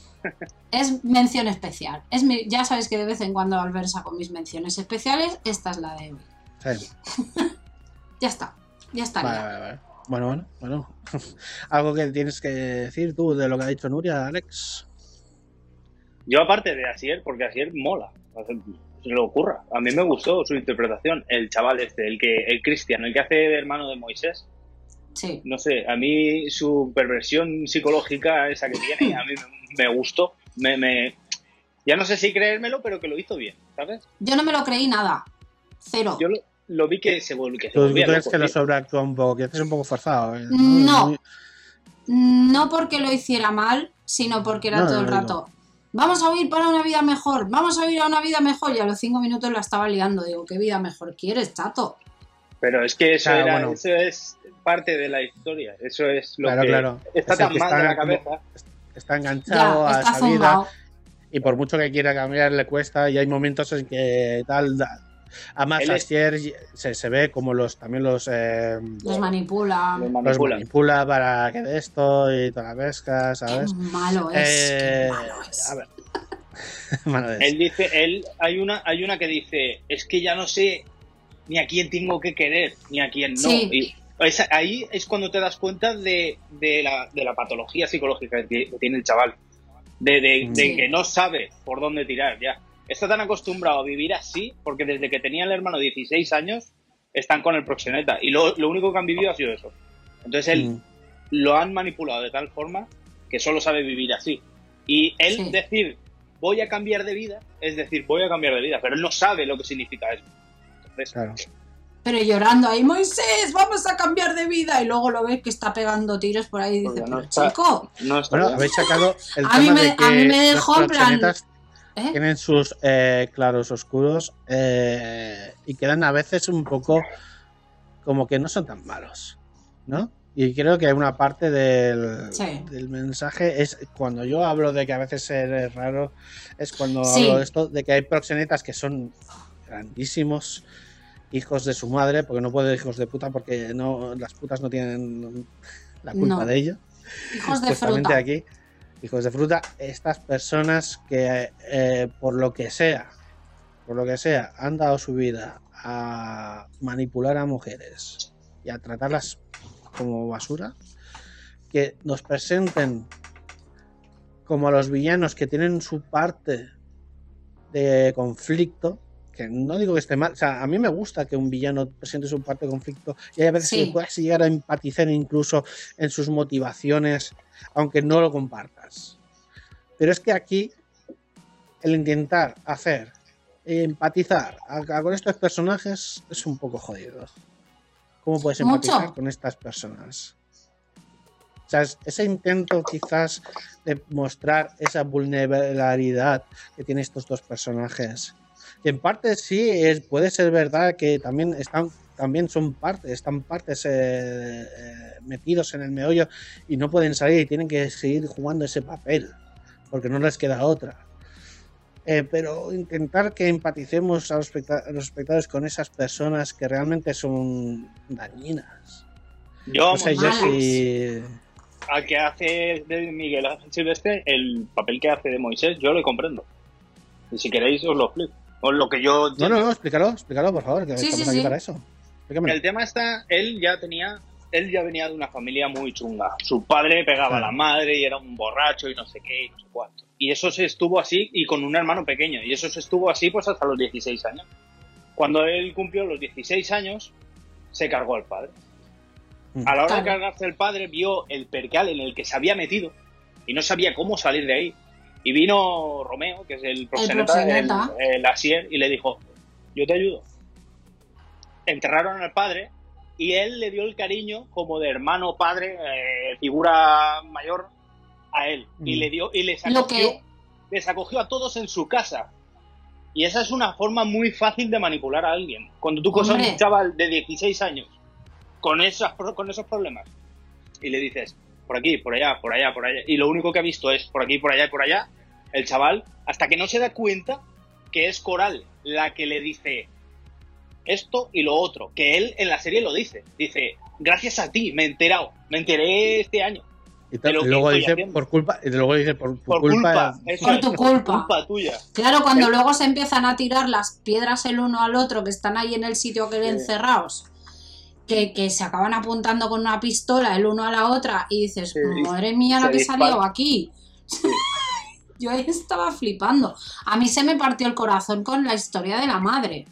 Es mención especial. Es mi- ya sabéis que de vez en cuando Albert saco mis menciones especiales. Esta es la de hoy. sí. *laughs* Ya está. Ya estaría. Vale, vale, vale. Bueno, bueno, bueno. *laughs* Algo que tienes que decir tú de lo que ha dicho Nuria, Alex. Yo aparte de Asier, porque Asier mola, se le ocurra. A mí me gustó su interpretación, el chaval este, el que, el cristiano, el que hace de hermano de Moisés. Sí. No sé, a mí su perversión psicológica esa que tiene, a mí me, me gustó. Me, me- ya no sé si creérmelo, pero que lo hizo bien, ¿sabes? Yo no me lo creí nada. Cero. Yo lo, lo vi que se, vol- que se Tú, tú crees que lo sobreactúa un poco, que es un poco forzado. ¿eh? No. Muy- No porque lo hiciera mal, sino porque era No, todo no, el rato. Vamos a huir para una vida mejor, vamos a huir a una vida mejor. Y a los cinco minutos la estaba liando. Digo, ¿qué vida mejor quieres, chato? Pero es que eso, Claro, era- bueno. eso es parte de la historia. Eso es lo Claro, que claro. está Es tan que mal está de la como- cabeza. Está enganchado Ya, a esa vida y por mucho que quiera cambiar le cuesta y hay momentos en que tal... da- Además, Astier se, se ve como los también los, eh, Los manipula. Los manipula. manipula para que de esto y toda la pesca, Qué ¿sabes? malo es. Eh, qué malo es. a ver. *laughs* Él dice, él, hay una, hay una que dice, es que ya no sé ni a quién tengo que querer, ni a quién no. Sí. Y ahí es cuando te das cuenta de, de la, de la patología psicológica que tie- que tiene el chaval. De, de- de Sí. que no sabe por dónde tirar ya. Está tan acostumbrado a vivir así, porque desde que tenía el hermano 16 años, están con el proxeneta. Y lo, lo único que han vivido ha sido eso. Entonces él Mm. lo han manipulado de tal forma que solo sabe vivir así. Y él Sí. decir, voy a cambiar de vida, es decir, voy a cambiar de vida, pero él no sabe lo que significa eso. Entonces, Claro. Pero llorando ahí, Moisés, vamos a cambiar de vida. Y luego lo ves que está pegando tiros por ahí y dice, no pero está- chico, No está Bueno, habéis sacado el A mí tema me- de que a mí me los dejó en plan- ¿eh? tienen sus eh, claros oscuros eh, y quedan a veces un poco como que no son tan malos, ¿no? Y creo que una parte del, Sí. del mensaje es cuando yo hablo de que a veces es raro, es cuando Sí. hablo de esto, de que hay proxenetas que son grandísimos hijos de su madre, porque no puedo decir hijos de puta porque no las putas no tienen la culpa No. de ello hijos de justamente fruta. aquí, hijos de fruta, estas personas que eh, por lo que sea, por lo que sea, han dado su vida a manipular a mujeres y a tratarlas como basura, que nos presenten como a los villanos que tienen su parte de conflicto, que no digo que esté mal, o sea, a mí me gusta que un villano presente su parte de conflicto y hay veces Sí. que puedas llegar a empatizar incluso en sus motivaciones, aunque no lo compartas. Pero es que aquí el intentar hacer empatizar a- a- con estos personajes es un poco jodido. ¿Cómo puedes empatizar Mucho. con estas personas? O sea, es- ese intento quizás de mostrar esa vulnerabilidad que tienen estos dos personajes. Que en parte sí es, puede ser verdad que también están también son partes, están partes eh, eh, metidos en el meollo y no pueden salir y tienen que seguir jugando ese papel porque no les queda otra. Eh, pero intentar que empaticemos a los, especta- a los espectadores con esas personas que realmente son dañinas. Yo, No sé yo al que hace de Miguel Ángel Silvestre, el papel que hace de Moisés, yo lo comprendo. Y si queréis, os lo explico. O lo que yo. No, no, no, explícalo, explícalo, por favor, que Sí, estamos sí, aquí sí. para eso. Explícamelo. El tema está, él ya tenía, él ya venía de una familia muy chunga. Su padre pegaba a la madre y era un borracho y no sé qué y no sé cuánto. Y eso se estuvo así y con un hermano pequeño. Y eso se estuvo así pues hasta los 16 años. Cuando él cumplió los 16 años, se cargó al padre. Mm. A la hora de cargarse el padre, vio el percal en el que se había metido y no sabía cómo salir de ahí. Y vino Romeo, que es el proxeneta, el, proxeneta. el Asier, y le dijo, yo te ayudo. Enterraron al padre y él le dio el cariño como de hermano, padre, eh, figura mayor a él. Y Mm. le dio y les acogió, que- les acogió a todos en su casa. Y esa es una forma muy fácil de manipular a alguien. Cuando tú coges a Hombre. un chaval de 16 años con, esas, pro- con esos problemas y le dices, por aquí, por allá, por allá, por allá, y lo único que ha visto es por aquí, por allá y por allá, el chaval, hasta que no se da cuenta que es Coral la que le dice esto y lo otro, que él en la serie lo dice. Dice, gracias a ti, me he enterado, me enteré este año. Y, tal, que luego dice haciendo. por culpa, y luego dice por, culpa, Por es, tu culpa. culpa tuya. Claro, cuando luego se empiezan a tirar las piedras el uno al otro, que están ahí en el sitio aquel Sí. encerrados, que, que se acaban apuntando con una pistola el uno a la otra, y dices, Sí. madre mía, la que salió aquí. *laughs* Yo ahí estaba flipando. A mí se me partió el corazón con la historia de la madre.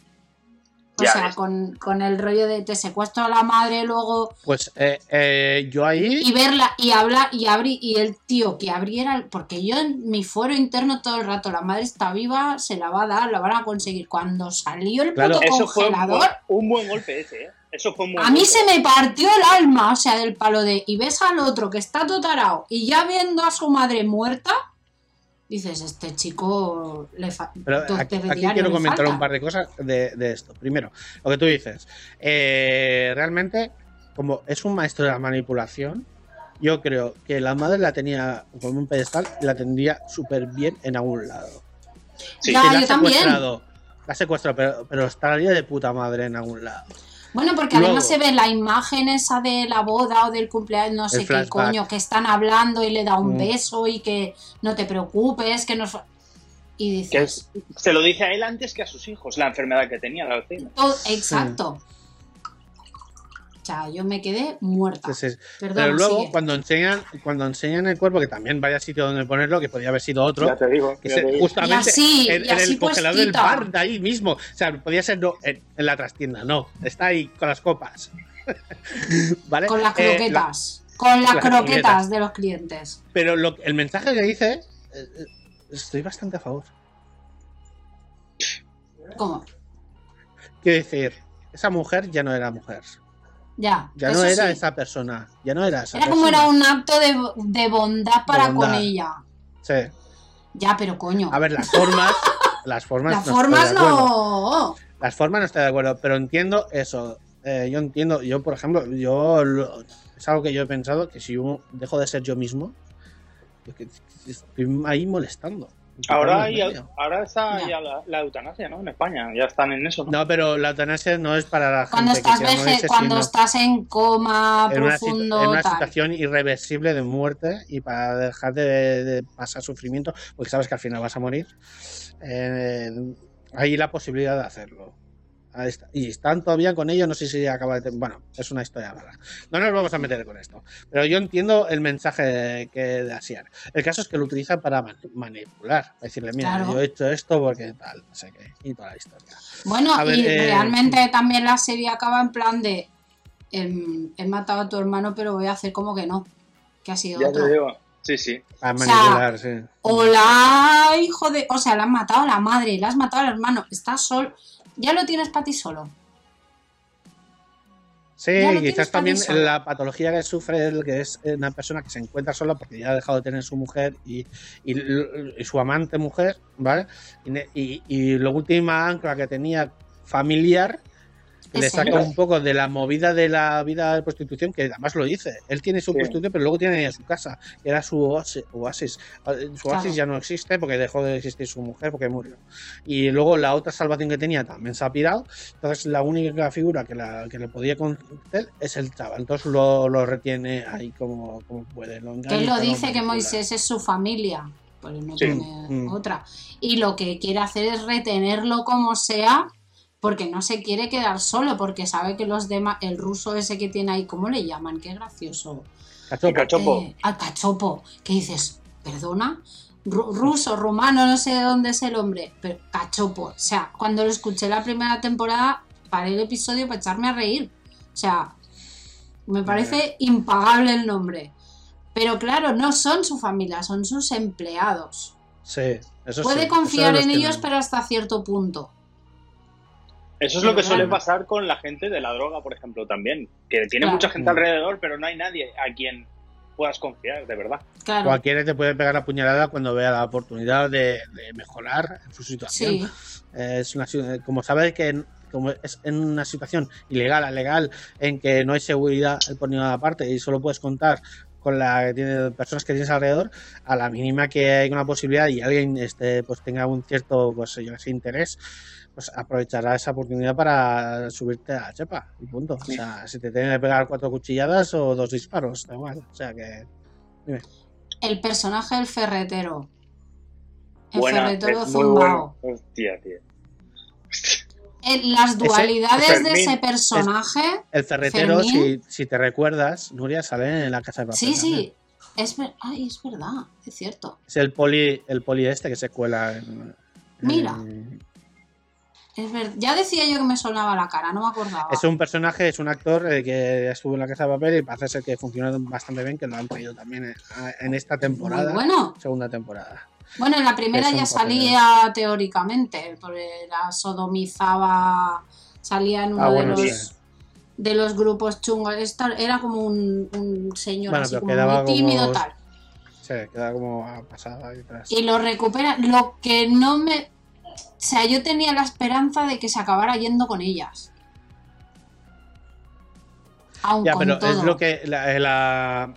O Ya sea, ves. con, con el rollo de te secuestro a la madre, luego Pues eh, eh, yo ahí... y verla y hablar y abrir y el tío que abriera porque yo en mi fuero interno todo el rato la madre está viva se la va a dar la van a conseguir cuando salió el Claro. puto Eso fue un congelador buen, un buen golpe ese, ¿eh? Eso fue a mí se me partió el alma o sea del palo de y ves al otro que está totarao y ya viendo a su madre muerta dices este chico le fa- Pero dos aquí, quiero le comentar faltan". un par de cosas de, de esto. Primero, lo que tú dices. eh, realmente, como es un maestro de la manipulación, yo creo que la madre la tenía como un pedestal y la tendría súper bien en algún lado. Sí. Ya, la yo también. la secuestrado, pero, pero estaría de puta madre en algún lado. Bueno, porque Luego- además se ve la imagen esa de la boda o del cumpleaños, no sé qué flashback. coño, que están hablando y le da un Mm. beso y que no te preocupes, que no... es- Y Que dices... es- se lo dice a él antes que a sus hijos, la enfermedad que tenía, la Alzheimer. todo- exacto. O sea, yo me quedé muerta. Entonces, pero luego, sigue. cuando enseñan, cuando enseñan el cuerpo, que también vaya sitio donde ponerlo, que podría haber sido otro, Ya te digo. que ya se- te digo. justamente Y así, en, y en así el congelador del bar de ahí mismo. O sea, podía ser no, en, en la trastienda, no. Está ahí con las copas. *laughs* ¿Vale? Con las Eh, la- croquetas. con las las croquetas croquetas. de los clientes. pero lo, el mensaje que dice, eh, eh, estoy bastante a favor. ¿Cómo? Quiero decir, esa mujer ya no era mujer. Ya. Ya no era sí. esa persona. Ya no era esa Era como era un acto de, de bondad para bondad. con ella. Sí. Ya, pero coño. A ver, las formas. *laughs* las formas. Las no formas no. Las formas no estoy de acuerdo, pero entiendo eso. Eh, yo entiendo, yo por ejemplo, yo lo- es algo que yo he pensado que si yo dejo de ser yo mismo, que estoy ahí molestando. Ahora, Quitarme hay, ahora está Ya. ya la, la eutanasia, ¿no? En España, ya están en eso, ¿no? No, pero la eutanasia no es para la Cuando gente estás, que cuando estás en coma en una, profundo, en una tal. situación irreversible de muerte y para dejar de, de pasar sufrimiento, porque sabes que al final vas a morir, eh, hay la posibilidad de hacerlo. Ahí está. Y están todavía con ello, no sé si acaba de... Bueno, es una historia rara. No nos vamos a meter con esto. Pero yo entiendo el mensaje de, que, de. El caso es que lo utilizan para man- manipular. Para decirle, mira, Claro. yo he hecho esto porque tal, no sé qué. Y toda la historia. Bueno, A ver, y eh, realmente también la serie acaba en plan de em, he matado a tu hermano, pero voy a hacer como que no. Que ha sido Ya otro. te digo. Sí, sí. Para O sea, manipular, sí. Hola, hijo de. O sea, la has matado a la madre, la has matado al hermano. Estás solo. Ya lo tienes para ti solo. Sí, quizás también la patología que sufre él, que es una persona que se encuentra sola porque ya ha dejado de tener su mujer y, y l- y su amante mujer, ¿vale? Y, y, y la última ancla que tenía familiar le saca él. un poco de la movida de la vida de prostitución, que además lo dice. Él tiene su Sí. prostitución, pero luego tiene su casa, que era su oasi- oasis. Eh, Su oasis Claro. ya no existe porque dejó de existir su mujer porque murió. Y luego la otra salvación que tenía también se ha pirado. Entonces la única figura que, la, que le podía conceder es el chaval. Entonces lo, lo retiene ahí como, como puede. Lo Que engaña él y lo dice que manipula. Moisés es su familia. Pues no Sí. tiene Mm. otra. Y lo que quiere hacer es retenerlo como sea. Porque no se quiere quedar solo, porque sabe que los demás, el ruso ese que tiene ahí, ¿cómo le llaman? Qué gracioso. Cachopo. Cachopo. Eh, al cachopo, que dices, perdona, Ru- ruso, rumano, no sé de dónde es el hombre, pero cachopo. O sea, cuando lo escuché la primera temporada, paré el episodio para echarme a reír. O sea, me parece impagable el nombre. Pero claro, no son su familia, son sus empleados. Sí, eso Puede sí, confiar eso en los ellos, pero hasta cierto punto. Eso es lo que suele pasar con la gente de la droga, por ejemplo, también. Que tiene Claro. mucha gente Mm. alrededor, pero no hay nadie a quien puedas confiar, de verdad. Claro. Cualquiera te puede pegar la puñalada cuando vea la oportunidad de, de mejorar en su situación. Sí, Eh, Es una, si- como sabes que en- como es en una situación ilegal, legal, en que no hay seguridad por ninguna parte y solo puedes contar con la que tiene, personas que tienes alrededor, a la mínima que hay una posibilidad y alguien este, pues tenga un cierto pues, yo sé, interés, pues aprovechará esa oportunidad para subirte a la chepa y punto. O sea, si te tiene que pegar cuatro cuchilladas o dos disparos, da igual. O sea que el personaje del ferretero. El Buena, ferretero zumbao. bueno. Hostia, tío. Eh, Las dualidades de Fermín, ese personaje. el ferretero, si, si te recuerdas, Nuria sale en la casa de papel. Sí, también. sí. Es, ver- Ay, es verdad, es cierto. Es el poli, el poli este que se cuela en. Mira. en- Es ver- Ya decía yo que me sonaba la cara, no me acordaba. Es un personaje, es un actor eh, que estuvo en la casa de papel y parece ser que funcionó bastante bien, que lo han traído también en, en esta temporada. Muy bueno. Segunda temporada. Bueno, en la primera Es ya salía teóricamente, porque la sodomizaba, salía en uno Ah, de, bueno, los, sí. de los grupos chungos. Esta- era como un, un señor Bueno, así como muy tímido como- tal. Sí, queda como pasada y. Y lo recupera. Lo que no me. O sea, yo tenía la esperanza de que se acabara yendo con ellas. Aun Ya, con pero todo. es lo que la, la-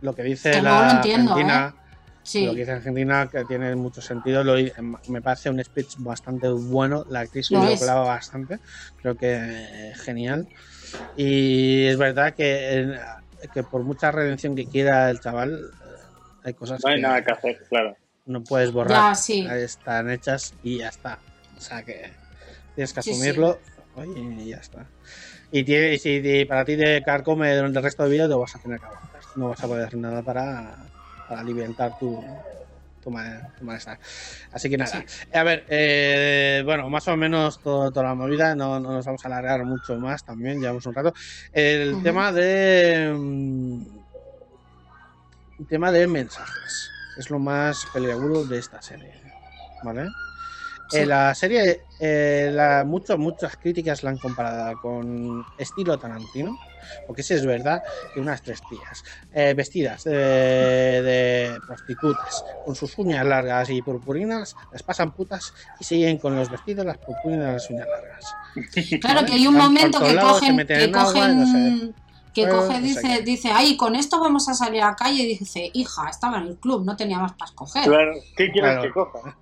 lo que dice Que la luego lo entiendo, Argentina. Sí. Lo que dice Argentina que tiene mucho sentido. Lo, me parece un speech bastante bueno. La actriz Lo hablaba bastante. Creo que eh, genial. Y es verdad que, eh, que por mucha redención que quiera el chaval, eh, hay cosas No hay que nada que hacer, claro. No puedes borrar. Ya, sí. Ahí Están hechas y ya está. O sea que tienes que Sí, sí. asumirlo y ya está. Y, tiene- y si y para ti te carcome durante el resto de vida, te vas a tener que aguantar. No vas a poder hacer nada para, para alimentar tu, tu, ma- tu malestar. Así que nada. A ver, eh, bueno, más o menos todo- toda la movida. No, no nos vamos a alargar mucho más también. Llevamos un rato. El tema de. mm, el tema de mensajes. Es lo más peliagudo de esta serie. ¿Vale? Sí. Eh, la serie, eh, la, mucho- muchas críticas la han comparado con estilo Tarantino, porque sí es verdad que unas tres tías eh, vestidas de, de prostitutas, con sus uñas largas y purpurinas, las pasan putas y siguen con los vestidos, las purpurinas y las uñas largas. Claro que hay un momento que cogen, que en agua, cogen, no sé. Que coge, dice, dice, ay, con esto vamos a salir a la calle y dice, hija, estaba en el club, no tenía más para escoger. Claro, ¿qué quieres Claro. que coja?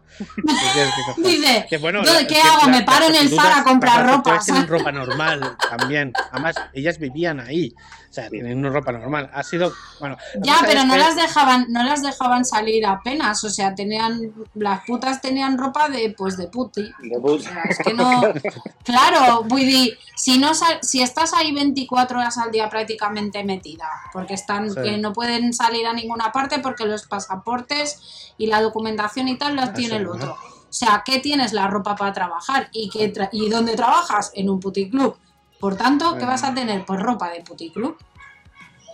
Dice, Que bueno, "No, la- ¿qué que hago? la- Me paro en el Zara a comprar ropa, tienen ropa normal también. Además, ellas vivían ahí. O sea, tienen una ropa normal. Ha sido, bueno. Ya, pero no que- las dejaban, no las dejaban salir apenas, o sea, tenían, las putas tenían ropa de, pues, de puti. De O puta. sea, es que no, claro, dir, si no sal- si estás ahí 24 horas al día prácticamente metida, porque están Sí. que no pueden salir a ninguna parte porque los pasaportes y la documentación y tal las Ah, el otro. O sea, ¿qué tienes la ropa para trabajar? ¿Y, qué tra- ¿Y dónde trabajas? En un puticlub. Por tanto, ¿qué vas a tener? Pues ropa de puticlub.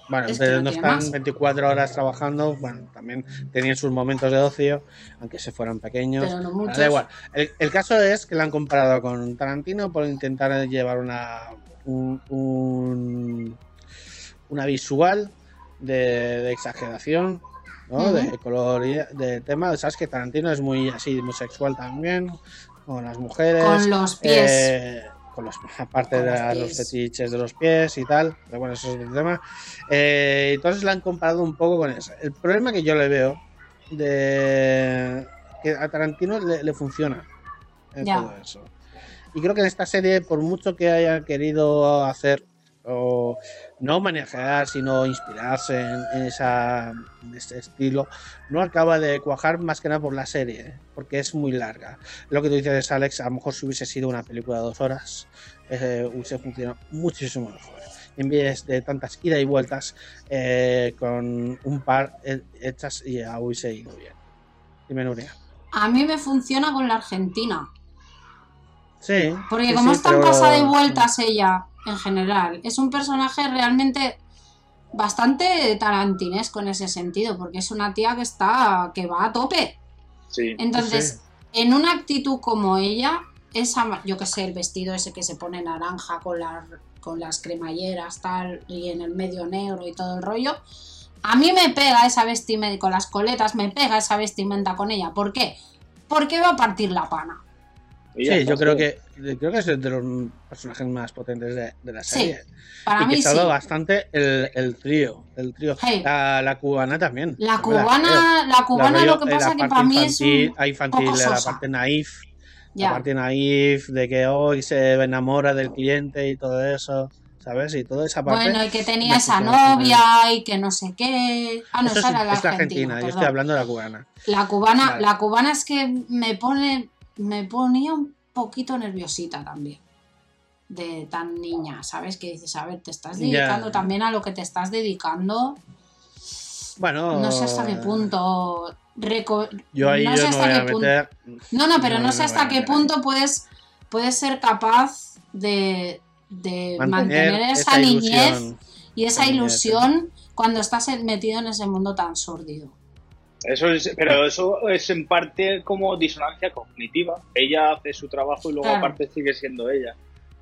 Bueno, Es pero no están más. 24 horas trabajando. Bueno, también tenían sus momentos de ocio, aunque se fueran pequeños. Pero no muchos. Da igual. El, el caso es que la han comparado con Tarantino por intentar llevar una un, un- una visual de, de exageración, de color y de tema. Sabes que Tarantino es muy así, muy sexual también, con las mujeres. Con los pies. eh, con los, *laughs* aparte Con de los fetiches de los pies y tal, pero bueno, eso es otro tema. Eh, entonces la han comparado un poco con eso. El problema que yo le veo de que a Tarantino le, le funciona en Ya. todo eso. Y creo que en esta serie, por mucho que haya querido hacer o no manejar, sino inspirarse en, en esa, en ese estilo, no acaba de cuajar más que nada por la serie, porque es muy larga. Lo que tú dices, Alex, a lo mejor si hubiese sido una película de dos horas, eh, hubiese funcionado muchísimo mejor. En vez de tantas ida y vueltas, eh, con un par eh, hechas y ya hubiese ido bien. Dime, Nuria. A mí me funciona con la Argentina. Sí. Porque sí, como sí, es tan pero- pasada de vueltas ella, en general, es un personaje realmente bastante tarantinesco en ese sentido, porque es una tía que está, que va a tope. Sí. Entonces, en una actitud como ella, esa, yo que sé, el vestido ese que se pone naranja con las, con las cremalleras tal, y en el medio negro y todo el rollo, a mí me pega esa vestimenta, con las coletas, me pega esa vestimenta con ella. ¿Por qué? Porque va a partir la pana. Sí, yo creo que creo que es de los personajes más potentes de, de la Sí, serie. Para y mí que sí. bastante el, el trío. El trío. Hey. La, la cubana también. La la cubana, la cubana La lo que pasa la que para mí es un infantil, poco la sosa. parte naif. La parte naif de que hoy se enamora del cliente y todo eso. ¿Sabes? Y toda esa parte. Bueno, y que tenía esa novia y que no sé qué. Ah, no, esa es, la la argentina. argentina, yo estoy hablando de la cubana. La cubana, Vale. la cubana es que me pone, me ponía un poquito nerviosita también. De tan niña, ¿sabes? Que dices, a ver, te estás dedicando también a lo que te estás dedicando. Bueno. No sé hasta qué punto. reco- Yo ahí no sé no hasta qué punto. No, no, pero no, no sé hasta qué punto puedes, puedes ser capaz de, de Mantener, mantener, esa, esa niñez y esa ilusión cuando estás metido en ese mundo tan sórdido. Eso es, pero eso es en parte como disonancia cognitiva. Ella hace su trabajo y luego Claro. aparte sigue siendo ella.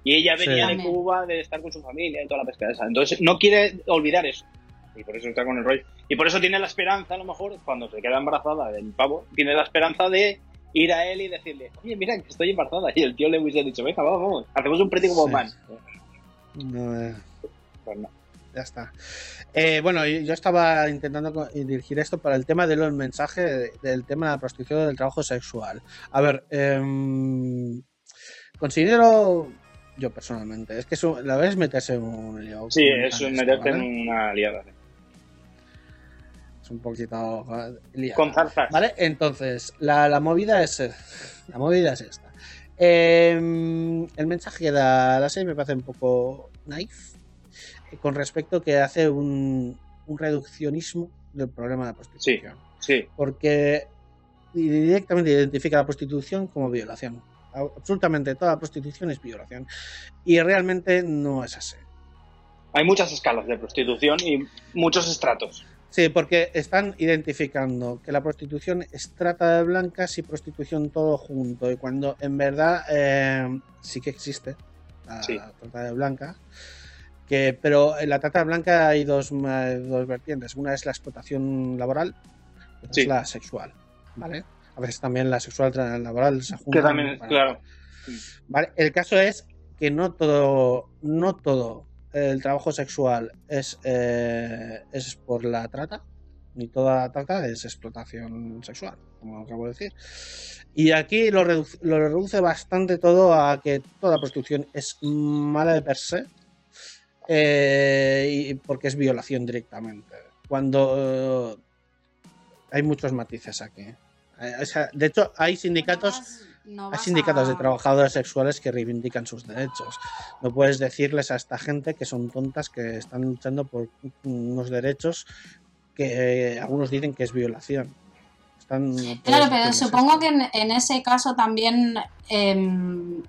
Y ella Sí. venía de También. Cuba de estar con su familia y toda la pesca esa. Entonces no quiere olvidar eso. Y por eso está con el rollo. Y por eso tiene la esperanza, a lo mejor, cuando se queda embarazada del pavo, tiene la esperanza de ir a él y decirle, oye, mira, que estoy embarazada. Y el tío le hubiese dicho, venga, vamos, vamos, hacemos un Pretty Sí. Woman. No, eh. Pues no. Ya está. Eh, bueno, yo estaba intentando dirigir esto para el tema de los mensajes de- del tema de la prostitución del trabajo sexual. A ver, em, considero yo personalmente, es que eso, la vez meterse en un lío. Sí, es meterte ¿vale? en una liada. sí. Es un poquito liado. Con zarzas. Vale, entonces, la, la movida es la movida es esta. Em, el mensaje que da la serie me parece un poco naif con respecto que hace un, un reduccionismo del problema de la prostitución. Sí, Porque directamente identifica la prostitución como violación. Absolutamente toda la prostitución es violación. Y realmente no es así. hay muchas escalas de prostitución y muchos estratos. Sí, porque están identificando que la prostitución es trata de blancas y prostitución todo junto. Y cuando en verdad eh, sí que existe la, Sí. la trata de blancas. Que, pero en la trata blanca hay dos, dos vertientes. Una es la explotación laboral y otra Sí. es la sexual. ¿Vale? A veces también la sexual laboral se juntan. Que también, para- claro. Vale, el caso es que no todo, no todo el trabajo sexual es, eh, es por la trata, ni toda la trata es explotación sexual, como acabo de decir. Y aquí lo, redu- lo reduce bastante todo a que toda prostitución es mala de per se, eh, y porque es violación directamente. Cuando eh, hay muchos matices aquí. Eh, o sea, de hecho, hay sindicatos No hay sindicatos a- de trabajadores sexuales que reivindican sus derechos. No puedes decirles a esta gente que son tontas, que están luchando por unos derechos que eh, algunos dicen que es violación. Están, no puedes Claro, pero supongo esto. que en, en ese caso también em,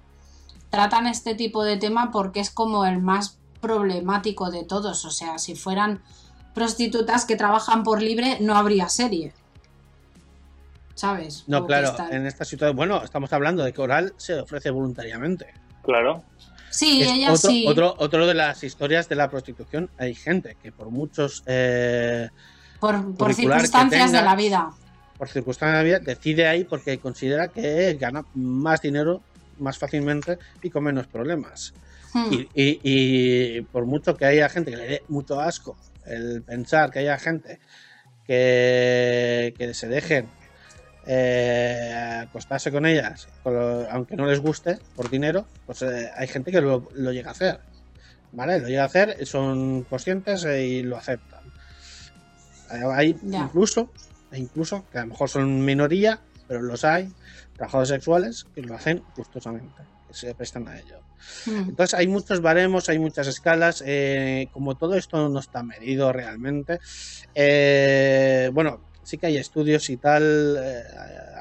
tratan este tipo de tema porque es como el más problemático de todos. O sea, si fueran prostitutas que trabajan por libre, no habría serie. ¿Sabes? No, claro, en esta situación, bueno, estamos hablando de que Oral se ofrece voluntariamente. Claro. Sí, Es ella otro, sí. otro, otro de las historias de la prostitución. Hay gente que por muchos eh, por, circunstancias de la vida. por circunstancias de la vida, decide ahí porque considera que gana más dinero más fácilmente y con menos problemas. Hmm. Y, y- y por mucho que haya gente que le dé mucho asco el pensar que haya gente que, que se dejen eh, acostarse con ellas, con lo- aunque no les guste, por dinero, pues eh, hay gente que lo, lo llega a hacer. ¿Vale? Lo llega a hacer, son conscientes y lo aceptan. Eh, Hay incluso, incluso, que a lo mejor son minoría, pero los hay, trabajadores sexuales que lo hacen gustosamente, que se prestan a ello. Hmm. Entonces hay muchos baremos, hay muchas escalas, eh, como todo esto no está medido realmente. eh, bueno, sí que hay estudios y tal, eh,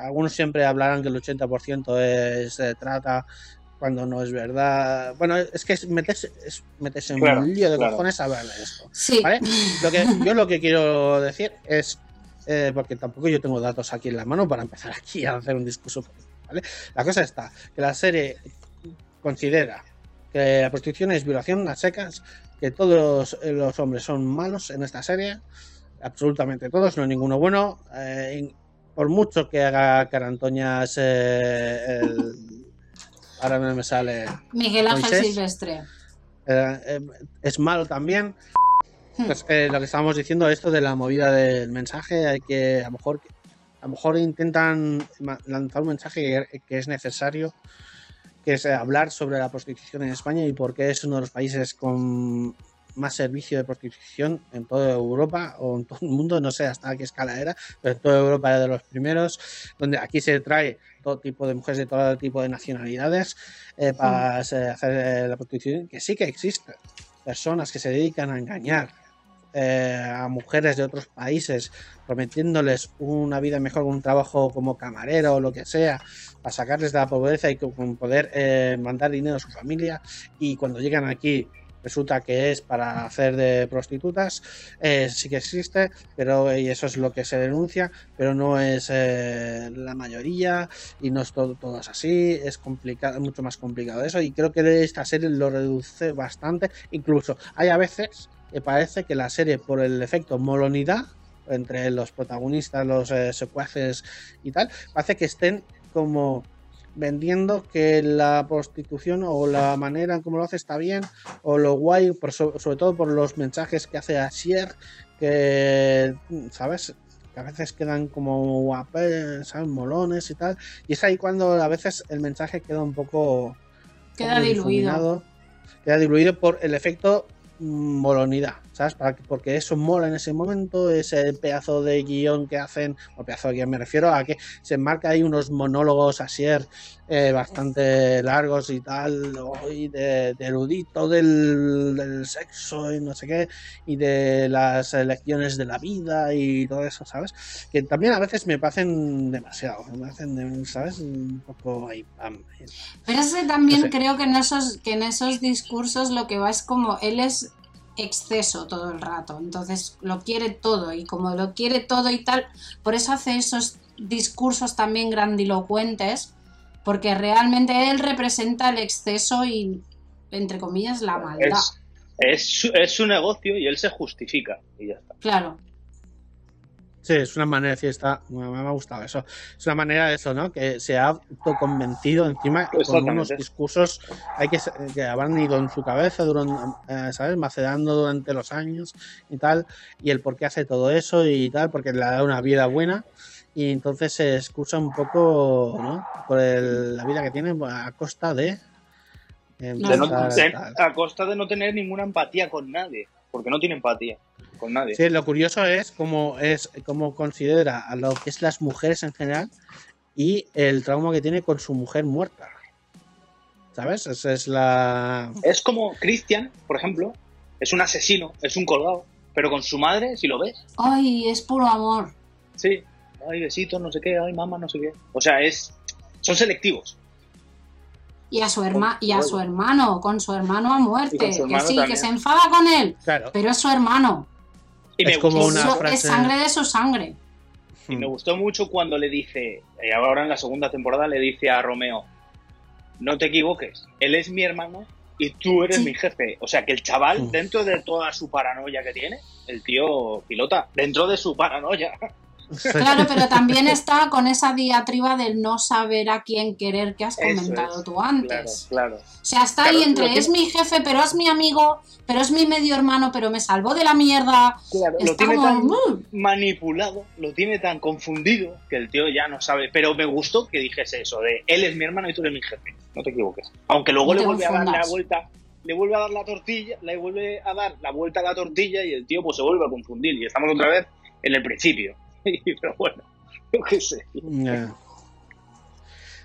algunos siempre hablarán que el 80% es eh, trata cuando no es verdad. Bueno, es que es meterse, es meterse en Claro, un lío de claro. cojones hablar de esto. Sí. ¿vale? Lo que, *laughs* yo lo que quiero decir es, eh, porque tampoco yo tengo datos aquí en la mano para empezar aquí a hacer un discurso. ¿vale? La cosa está, que la serie considera que la prostitución es violación a secas, que todos los hombres son malos en esta serie, absolutamente todos, no hay ninguno bueno. eh, por mucho que haga Carantoñas, eh, el- ahora no me sale, Miguel Ángel Moisés. Silvestre. eh, eh, es malo también. Hmm. Pues, lo que estábamos diciendo, esto de la movida del mensaje, hay que a lo mejor, a lo mejor intentan lanzar un mensaje que, que es necesario, que es eh, hablar sobre la prostitución en España y por qué es uno de los países con más servicio de prostitución en toda Europa o en todo el mundo, no sé hasta qué escala era, pero en toda Europa era de los primeros, donde aquí se trae todo tipo de mujeres de todo tipo de nacionalidades eh, para eh, hacer eh, la prostitución, que sí que existe personas que se dedican a engañar eh, a mujeres de otros países, prometiéndoles una vida mejor, un trabajo como camarero o lo que sea, para sacarles de la pobreza y con con poder eh, mandar dinero a su familia. Y cuando llegan aquí resulta que es para hacer de prostitutas, eh, sí que existe, pero y eso es lo que se denuncia, pero no es eh, la mayoría y no es todo, todo es así, es complicado, mucho más complicado eso. Y creo que esta serie lo reduce bastante, incluso hay a veces que parece que la serie por el efecto molonidad entre los protagonistas, los eh, secuaces y tal, parece que estén como vendiendo que la prostitución o la manera en cómo lo hace está bien o lo guay, por so- sobre todo por los mensajes que hace Asier, que, ¿sabes? Que a veces quedan como guapes, ¿sabes? Molones y tal. Y es ahí cuando a veces el mensaje queda un poco... Queda diluido. Queda diluido por el efecto molonidad, ¿sabes? Para que- porque eso mola en ese momento, ese pedazo de guion que hacen, o pedazo de guion me refiero a que se enmarca ahí unos monólogos así eh, bastante largos y tal, y de, de erudito del, del sexo y no sé qué, y de las lecciones de la vida y todo eso, ¿sabes? Que también a veces me parecen demasiado, me parecen, ¿sabes? Un poco ahí, pam. Pero ese también No sé. creo que en esos, que en esos discursos lo que va es como él es exceso todo el rato. Entonces lo quiere todo y como lo quiere todo y tal, por eso hace esos discursos también grandilocuentes, porque realmente él representa el exceso y, entre comillas, la maldad. Es, es, su, es su negocio y él se justifica y ya está. Claro. Sí, es una manera de decir, está, me, me ha gustado eso. Es una manera de eso, ¿no? Que se ha autoconvencido encima con unos discursos hay que, se- que habrán ido en su cabeza, durante, eh, ¿sabes? Macedando durante los años y tal, y el por qué hace todo eso y tal, porque le da una vida buena y entonces se excusa un poco, ¿no? Por el- la vida que tiene a costa de... No- a costa de no tener ninguna empatía con nadie, porque no tiene empatía con nadie. Sí, lo curioso es cómo es cómo considera a lo que es las mujeres en general y el trauma que tiene con su mujer muerta. ¿Sabes? Esa es la. Es como Christian, por ejemplo, es un asesino, es un colgado, pero con su madre, si lo ves, Ay, es puro amor. sí, ay besitos, no sé qué, ay mamá, no sé qué. O sea, es son selectivos. Y a su herma y a su hermano, con su hermano a muerte. Que sí, también. que se enfada con él, Claro. pero es su hermano. Y Es me como gustó una Eso frase- es sangre de su sangre. Y me gustó mucho cuando le dice, eh, ahora en la segunda temporada le dice a Romeo, no te equivoques, él es mi hermano y tú eres Sí. mi jefe. O sea que el chaval, dentro de toda su paranoia que tiene, el tío pilota, dentro de su paranoia. Claro, pero también *laughs* está con esa diatriba del no saber a quién querer que has comentado es, tú Claro, antes. claro. O sea, está Claro, ahí entre que- es mi jefe, pero es mi amigo, pero es mi medio hermano, pero me salvó de la mierda. Claro, lo tiene como, tan "Mm". manipulado, lo tiene tan confundido que el tío ya no sabe. Pero me gustó que dijese eso de él es mi hermano y tú eres mi jefe. No te equivoques. Aunque luego No le vuelve a dar la vuelta, le vuelve a dar la tortilla, le vuelve a dar la vuelta a la tortilla y el tío pues se vuelve a confundir y estamos otra vez en el principio. *laughs* Pero bueno, yo qué sé. Ya.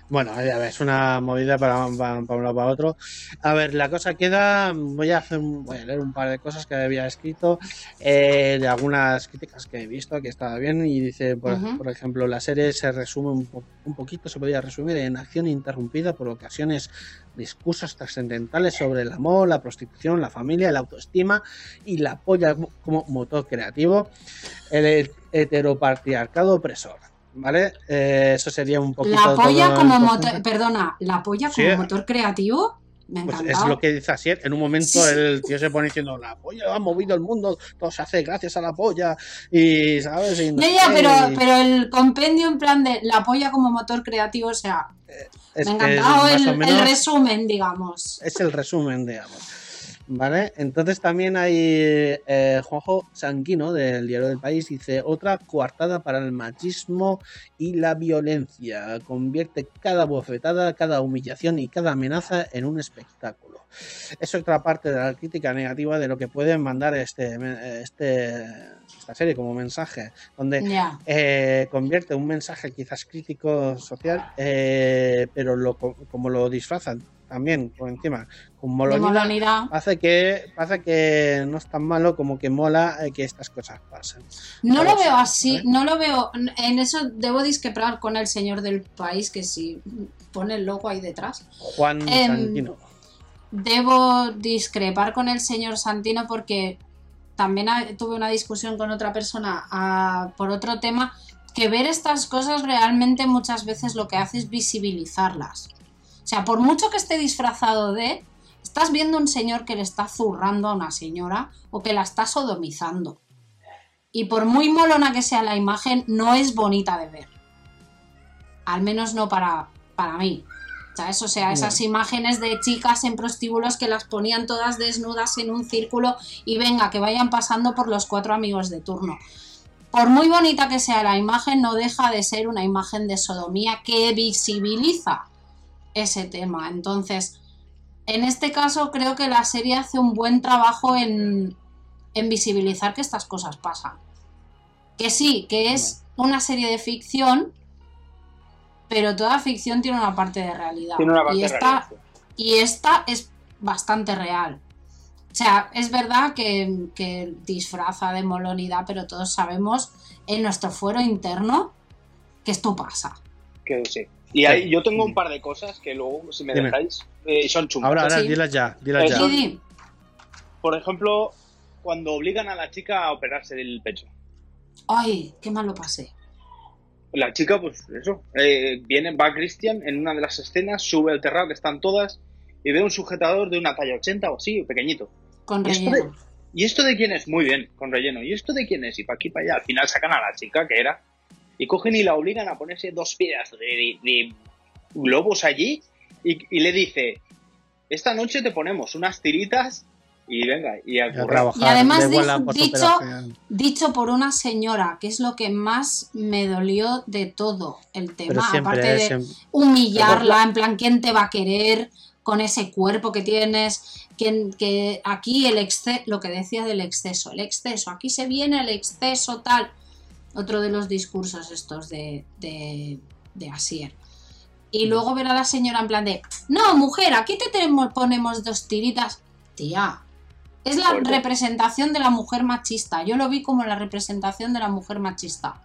Bueno, ya ves, una movida para, para, para uno para otro. A ver, la cosa queda. Voy a hacer un- voy a leer un par de cosas que había escrito, eh, de algunas críticas que he visto que estaba bien. Y dice, por ejemplo, la serie se resume un, po- un poquito, se podría resumir en acción interrumpida por ocasiones discursos trascendentales sobre el amor, la prostitución, la familia, la autoestima y la polla como motor creativo, el heteropatriarcado opresor. ¿Vale? Eh, eso sería un poquito. La polla como motor, perdona, la polla Sí. como motor creativo, me Pues es lo que dice Asier. En un momento Sí. el tío se pone diciendo: La polla ha movido el mundo, todo se hace gracias a la polla. Y, ¿sabes? Y no Ya, sé ya, qué, pero, pero el compendio en plan de la polla como motor creativo, o sea, es me ha encantado el, el resumen, digamos. es el resumen, digamos. ¿Vale? Entonces también hay eh, Juanjo Sanguino del Diario del País dice otra coartada para el machismo y la violencia. Convierte cada bofetada, cada humillación y cada amenaza en un espectáculo. Es otra parte de la crítica negativa de lo que puede mandar este, este esta serie como mensaje, donde eh, convierte un mensaje quizás crítico social, eh, pero lo, como lo disfrazan también por encima con molonidad, hace que hace que no es tan malo como que mola eh, que estas cosas pasen. No lo veo así, ¿vale? no lo veo. En eso debo discrepar con el señor del país, que si pone el logo ahí detrás. Juan Em, Santino. Debo discrepar con el señor Santino porque también tuve una discusión con otra persona ah, por otro tema, que ver estas cosas realmente muchas veces lo que hace es visibilizarlas. O sea, por mucho que esté disfrazado de, estás viendo un señor que le está zurrando a una señora o que la está sodomizando. Y por muy molona que sea la imagen, no es bonita de ver. Al menos no para, para mí. ¿Sabes? O sea, esas imágenes de chicas en prostíbulos que las ponían todas desnudas en un círculo y venga, que vayan pasando por los cuatro amigos de turno. Por muy bonita que sea la imagen, no deja de ser una imagen de sodomía que visibiliza ese tema. Entonces, en este caso creo que la serie hace un buen trabajo en, en visibilizar que estas cosas pasan. Que sí, que es una serie de ficción, pero toda ficción tiene una parte de realidad. Tiene una parte y, esta, realidad. y esta es bastante real. O sea, es verdad que, que disfraza de molonidad, pero todos sabemos en nuestro fuero interno que esto pasa. Que sí. Y ahí, yo tengo un par de cosas que luego, si me Dime. dejáis, eh, son chungas. Ahora, ahora, sí. dilas ya, dilas Eh, ya. Por ejemplo, cuando obligan a la chica a operarse del pecho. Ay, qué mal lo pasé. La chica, pues eso, eh, viene, va Christian en una de las escenas, sube al terrado que están todas y ve un sujetador de una talla 80 o así, pequeñito. Con ¿Y esto, de, relleno. ¿Y esto de quién es? Muy bien, con relleno. ¿Y esto de quién es? Y para aquí, para allá. Al final sacan a la chica, que era. Y cogen y la obligan a ponerse dos pedazos de, de- de globos allí. Y, y le dice: Esta noche te ponemos unas tiritas y venga, y a Y a currar". trabajar, Y además dijo- postoperación. Dicho por una señora, que es lo que más me dolió de todo el tema, siempre, aparte de siempre- humillarla, en plan, ¿quién te va a querer con ese cuerpo que tienes? ¿Quién, que aquí el exceso, lo que decía del exceso, el exceso, aquí se viene el exceso tal. Otro de los discursos estos de, de, de Asier. Y luego ver a la señora en plan de, no, mujer, aquí te tenemos, ponemos dos tiritas. Tía, es la representación de la mujer machista. Yo lo vi como la representación de la mujer machista.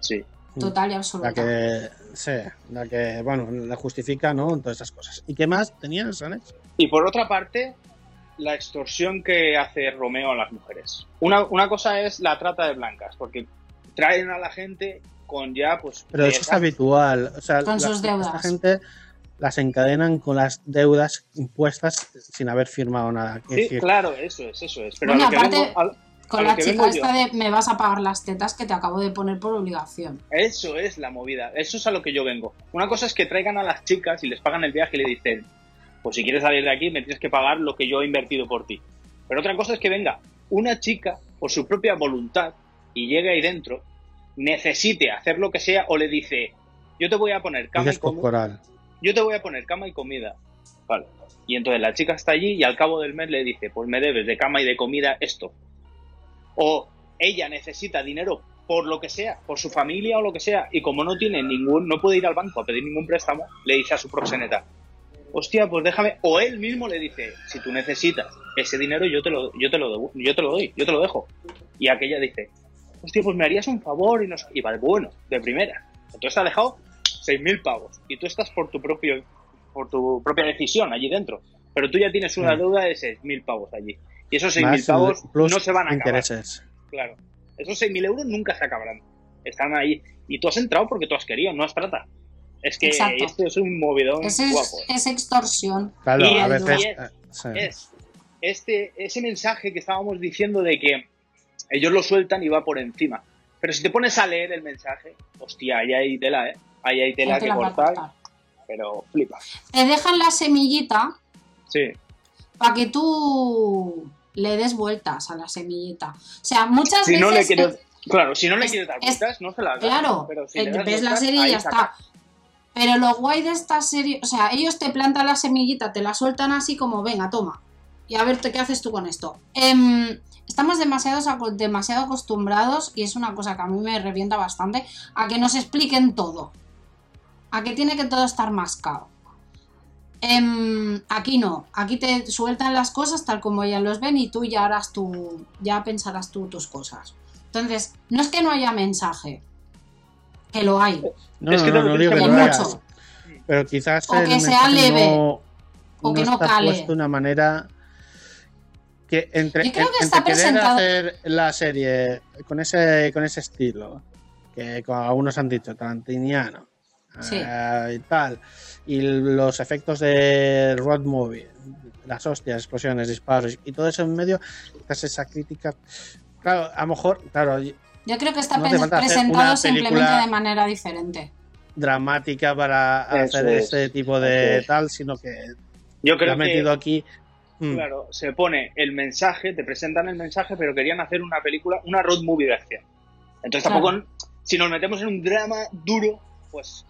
Sí. Total y La absoluta. que, sí, la que, bueno, la justifica, ¿no? Todas esas cosas. ¿Y qué más tenías, Alex? Y por otra parte, la extorsión que hace Romeo a las mujeres. Una, una cosa es la trata de blancas, porque traen a la gente con ya, pues. Pero eso es habitual. O sea, Con la- sus deudas. Esta gente las encadenan con las deudas impuestas sin haber firmado nada. Sí, decir, claro, eso es, eso es. Pero Bueno, aparte- vengo- al- Con la chica yo. esta de me vas a pagar las tetas que te acabo de poner por obligación. Eso es la movida, eso es a lo que yo vengo. Una cosa es que traigan a las chicas y les pagan el viaje y le dicen, pues si quieres salir de aquí me tienes que pagar lo que yo he invertido por ti. Pero otra cosa es que venga una chica por su propia voluntad y llegue ahí dentro, necesite hacer lo que sea o le dice, yo te voy a poner cama y dices comida. Yo te voy a poner cama y comida. Vale. Y entonces la chica está allí y al cabo del mes le dice, pues me debes de cama y de comida esto. O ella necesita dinero por lo que sea, por su familia o lo que sea, y como no tiene ningún, no puede ir al banco a pedir ningún préstamo, le dice a su proxeneta, hostia, pues déjame, o él mismo le dice, si tú necesitas ese dinero, yo te lo, yo te lo, yo te lo doy, yo te lo dejo. Y aquella dice, hostia, pues me harías un favor y no sé- y vale, bueno, de primera. Entonces te ha dejado 6.000 pavos y tú estás por tu propio, por tu propia decisión allí dentro. Pero tú ya tienes una Mm. deuda de 6.000 pavos allí. Y esos 6.000 Más pavos no se van a acabar. intereses. Claro. Esos 6.000 euros nunca se acabarán. Están ahí. Y tú has entrado porque tú has querido, no has trata. Es que Exacto. esto es un movidón Ese guapo. es, es extorsión. Claro, Y a veces. y eh, sí. Es este, ese mensaje que estábamos diciendo de que ellos lo sueltan y va por encima. Pero si te pones a leer el mensaje, hostia, ahí hay tela, ¿eh? Ahí hay tela Ahí que la cortar, cortar. pero flipa. Te dejan la semillita Sí. para que tú le des vueltas a la semillita. O sea, muchas Si veces. no le quieres, claro, si no le es- quieres dar es- vueltas, no se las das. Claro, pero si eh, le das ves la vueltas, serie y ya saca. está. Pero lo guay de esta serie, o sea, ellos te plantan la semillita, te la sueltan así como, venga, toma. Y a ver qué haces tú con esto. Em, estamos demasiados aco- demasiado acostumbrados, y es una cosa que a mí me revienta bastante, a que nos expliquen todo. A que tiene que todo estar mascado. Em, aquí no, aquí te sueltan las cosas tal como ellas los ven y tú ya harás tu, ya pensarás tú tus cosas. Entonces, no es que no haya mensaje, que lo hay. No, Es que no, no, digo que mucho. Pero quizás O el que sea leve, no, o que no cale. de una manera que entre, Yo creo que en- está entre querer presentado- hacer la serie con ese con ese estilo que como algunos han dicho tarantiniano Sí. eh, y tal y los efectos de road movie las hostias explosiones disparos y todo eso en medio quizás esa crítica claro a lo mejor claro Yo creo que está No presentado simplemente de manera diferente. dramática para Eso hacer es. este tipo de tal sino que Yo lo creo ha que metido aquí mm, Claro, se pone el mensaje, te presentan el mensaje, pero querían hacer una película, una road movie de acción. Entonces Claro. tampoco, si nos metemos en un drama duro, pues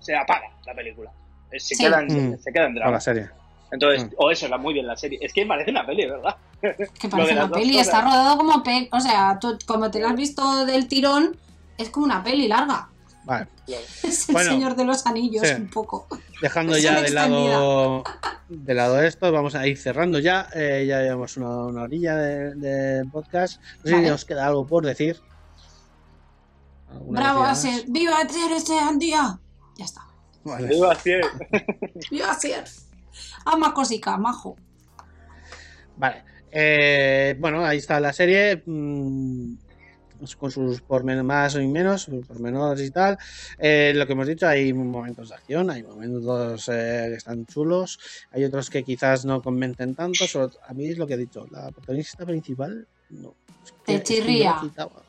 se apaga la película. Eh, Se, Sí. queda, en, Mm. se queda en drama. la serie Entonces, Mm. o eso, la muy bien la serie. Es que parece una peli, ¿verdad? *laughs* Que parece una peli, está rodado como peli. O sea, tú, como te la has visto del tirón, es como una peli larga. Vale *laughs* Es el Bueno, Señor de los Anillos, sí. un poco. Dejando ya de lado, de lado esto, vamos a ir cerrando ya. Eh, ya llevamos una, una orilla de, de podcast. No sé si os queda algo por decir. ¿Alguna Bravo, Asier. ¡Viva ese día! Ya está. Vale. Iba a decir, ¡Viva Asier! *laughs* Ama cosica, majo. Vale. Eh, bueno, ahí está la serie. mm, con sus pormenores más y menos, sus pormenores y tal. Eh, lo que hemos dicho, hay momentos de acción, hay momentos eh, que están chulos, hay otros que quizás no convencen tanto. Sobre- a mí es lo que he dicho, la protagonista principal no. es que- Te chirría. quitaba.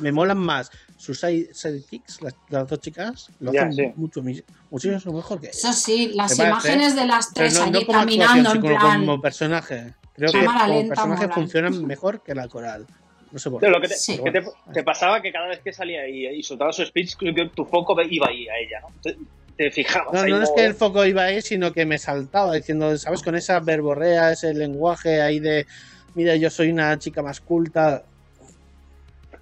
Me molan más sus side- sidekicks, las, las dos chicas, lo Ya, hacen sí. mucho, muchísimo mejor que Eso sí, las parece, imágenes de las tres no, no como caminando actuación, en sino plan. como personaje. Creo que Cámara como lenta personaje funcionan mejor que la coral. No sé por qué. lo que te, Sí. que te- te pasaba que cada vez que salía y, y soltaba su speech, creo que tu foco iba ahí a ella, ¿no? Te, te fijabas No, ahí no es que el foco iba ahí, sino que me saltaba diciendo, ¿sabes? Con esa verborrea, ese lenguaje ahí de, mira, yo soy una chica más culta.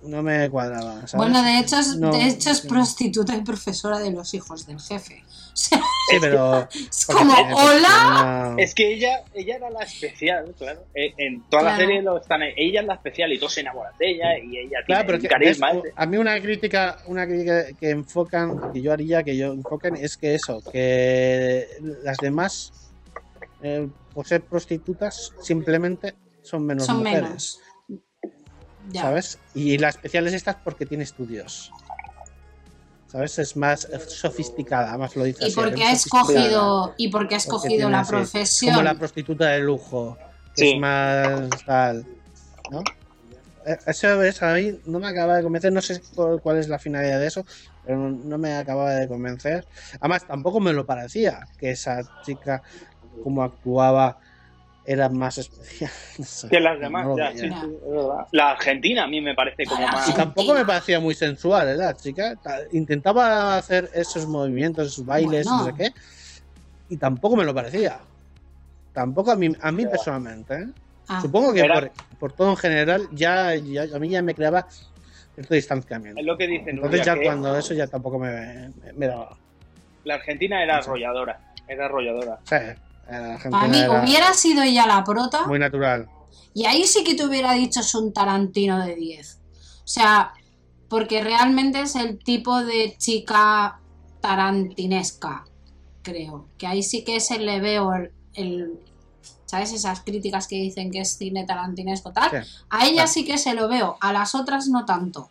No me cuadraba, ¿sabes? Bueno, de hecho, es, No, de hecho es sí. prostituta y profesora de los hijos del jefe. Sí, pero... *laughs* es como, hola. Es que ella, ella era la especial, claro. Eh, En toda la Claro. serie lo están ahí. Ella es la especial y todos se enamoran de ella y ella Claro, tiene pero un que, carisma. ves, a mí una crítica, una crítica que enfocan, que yo haría que yo enfoquen, es que eso, que las demás, eh, por ser prostitutas, simplemente son menos Son mujeres. menos. Ya. ¿sabes? Y la especial es esta porque tiene estudios. ¿Sabes? Es más sofisticada, más lo dice Y porque es ha escogido, y porque ha escogido la así, profesión. Como la prostituta de lujo, que Sí. es más tal. ¿No? Eh, Eso es, a mí no me acaba de convencer, no sé cu- cuál es la finalidad de eso, pero no, no me acababa de convencer. Además, tampoco me lo parecía que esa chica, como actuaba, era más especial. *laughs* No sé, Que las demás, ya, sí, sí. La Argentina a mí me parece como La más. Y tampoco me parecía muy sensual, ¿eh? La chica Ta- intentaba hacer esos movimientos, esos bailes, Bueno. no sé qué, y tampoco me lo parecía. Tampoco a mí, a mí personalmente. ¿eh? Ah, Supongo que por, por todo en general ya, ya- a mí ya me creaba cierto distanciamiento. Es lo que dicen. Entonces Nuria, ya que cuando eso ya tampoco me, me, me daba. La Argentina era arrolladora. Era arrolladora. Gente Para mí era hubiera sido ella la prota muy natural. y ahí sí que te hubiera dicho es un Tarantino de 10. O sea, porque realmente es el tipo de chica tarantinesca, creo. Que ahí sí que se le veo el, el- ¿sabes? Esas críticas que dicen que es cine tarantinesco tal. Sí. A ella sí que se lo veo, a las otras no tanto.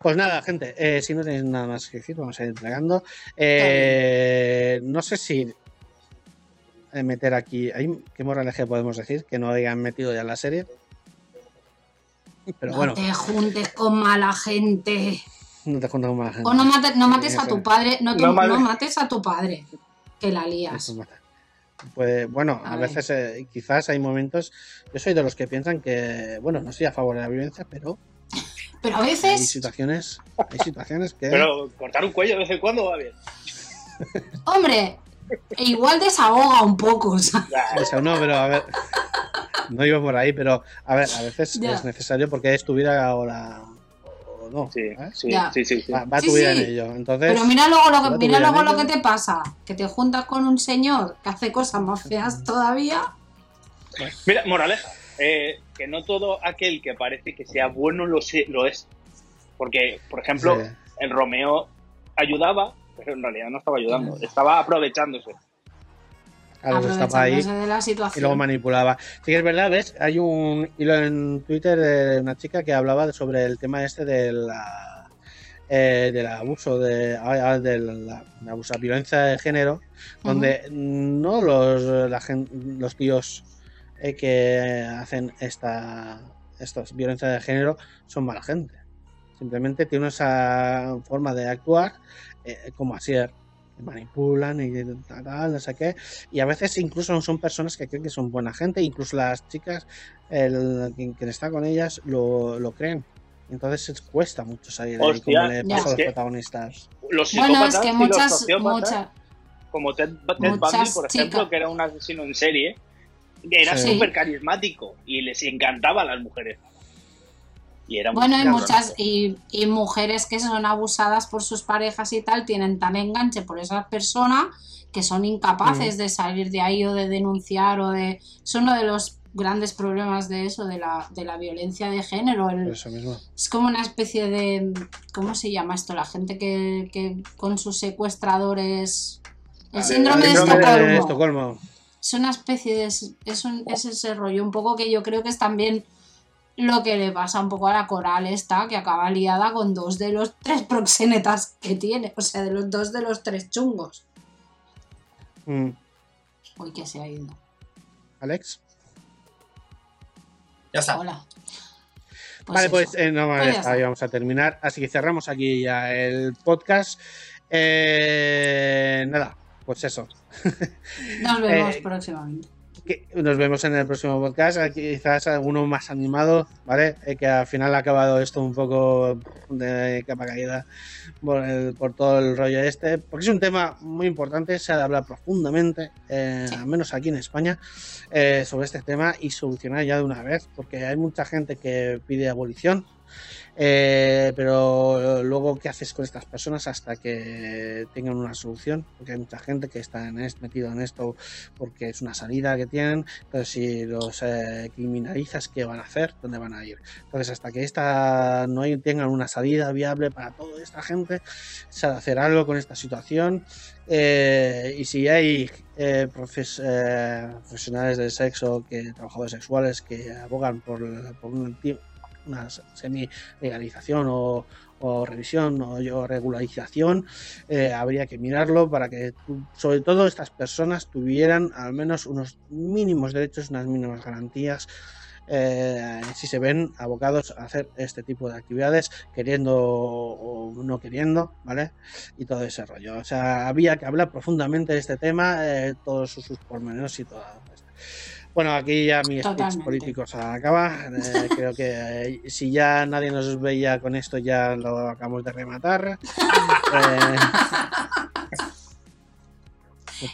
Pues nada, gente, eh, si no tenéis nada más que decir, vamos a ir entregando. Eh, no sé si eh, meter aquí. ¿hay, ¿Qué moraleja podemos decir? Que no hayan metido ya en la serie. Pero no bueno, te juntes con mala gente. no te juntas con más gente. O no, mate- no mates a tu padre, no, tu- No mates- no mates a tu padre, que la lías. Pues bueno, a, veces eh, quizás hay momentos. Yo soy de los que piensan que, bueno, no estoy a favor de la violencia, pero Pero a hay veces, situaciones, hay situaciones que. Pero cortar un cuello de vez en cuando va bien. hombre, igual desahoga un poco, ¿sabes? Eso no, pero a ver. No iba por ahí, pero a ver, a veces Ya. es necesario porque es tu vida o la. o no. Sí, ¿eh? sí, Ya. sí, sí, sí. Va, va Sí, tu vida sí. en ello. Entonces, Pero mira luego, lo que, mira luego lo que te pasa, que te juntas con un señor que hace cosas más feas todavía. Mira, moraleja. eh, que no todo aquel que parece que sea bueno lo, sé- lo es. Porque, por ejemplo, Sí. el Romeo ayudaba, pero en realidad no estaba ayudando. Estaba aprovechándose. claro, estaba ahí de la y luego manipulaba. Sí que es verdad, ¿ves? Hay un hilo en Twitter de una chica que hablaba sobre el tema este de la. eh, del abuso de, ah, de la, abuso, violencia de género donde no los la los tíos eh, que hacen esta estos violencia de género son mala gente simplemente tienen esa forma de actuar eh, como Asier que manipulan y tal, tal, no sé qué y a veces incluso son personas que creen que son buena gente incluso las chicas el quien, quien está con ellas lo, lo creen entonces es- cuesta mucho salir de ahí como le pasa a los que- protagonistas Los Bueno, es psicópatas que y los muchas, muchas, como Ted, Ted Bundy, por ejemplo, que era un asesino en serie, era Sí. súper carismático y les encantaba a las mujeres. Y era Bueno, hay cabrón. muchas y, y mujeres que son abusadas por sus parejas y tal, tienen tan enganche por esa persona que son incapaces de salir de ahí o de denunciar o de... Es uno de los grandes problemas de eso, de la, de la violencia de género. el- eso mismo es como una especie de... ¿Cómo se llama esto? La gente que, que con sus secuestradores... El Ah, síndrome de síndrome de Estocolmo. Estocolmo es una especie de... Es, un- es ese rollo un poco que yo creo que es también lo que le pasa un poco a la coral esta, que acaba liada con dos de los tres proxenetas que tiene, o sea, de los dos de los tres chungos. Mm, Uy, que se ha ido. Alex. Ya está. Hola. vale, eso. pues eh, no, Pues está, está. ahí vamos a terminar. Así que cerramos aquí ya el podcast. Eh, nada, pues eso. *laughs* Nos vemos eh, próximamente. Que nos vemos en el próximo podcast. Quizás alguno más animado, ¿vale? Eh, que al final ha acabado esto un poco de capa caída por, el- por todo el rollo este. Porque es un tema muy importante, se ha de hablar profundamente, eh, al menos aquí en España, eh, sobre este tema y solucionar ya de una vez. Porque hay mucha gente que pide abolición. Eh, pero luego, ¿qué haces con estas personas hasta que tengan una solución? Porque hay mucha gente que está en metido en esto porque es una salida que tienen, pero si los eh, criminalizas, ¿qué van a hacer? ¿Dónde van a ir? Entonces, hasta que esta no hay- tengan una salida viable para toda esta gente, se hacer algo con esta situación. eh, y si hay eh, profes- eh, profesionales del sexo, que trabajadores sexuales que abogan por, por un ti- una semi-legalización o, revisión o, o regularización, eh, habría que mirarlo para que sobre todo estas personas tuvieran al menos unos mínimos derechos, unas mínimas garantías eh, si se ven abocados a hacer este tipo de actividades queriendo o no queriendo, ¿vale? Y todo ese rollo. O sea, había que hablar profundamente de este tema, eh, todos sus, sus pormenores y todo. Bueno, aquí ya mi speech Totalmente. político se acaba. Eh, creo que eh, si ya nadie nos veía con esto, ya lo acabamos de rematar. Eh,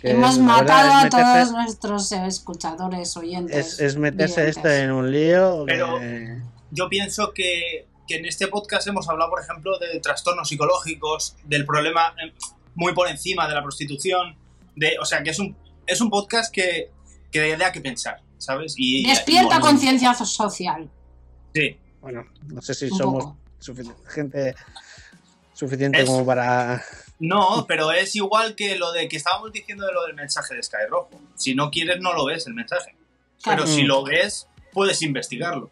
Hemos matado verdad a meterse- todos nuestros eh, escuchadores, oyentes. es, es meterse videntes. esto en un lío. Pero- que- Yo pienso que, que en este podcast hemos hablado, por ejemplo, de trastornos psicológicos, del problema muy por encima de la prostitución, de, o sea, que es un, es un podcast que, que da que pensar, ¿sabes? Y, Despierta conciencia social. Sí, bueno, no sé si Un somos poco. gente suficiente Es- como para. No, pero es igual que lo de que estábamos diciendo de lo del mensaje de Sky Rojo. Si no quieres, no lo ves el mensaje. Claro, Pero si Mm. lo ves, puedes investigarlo.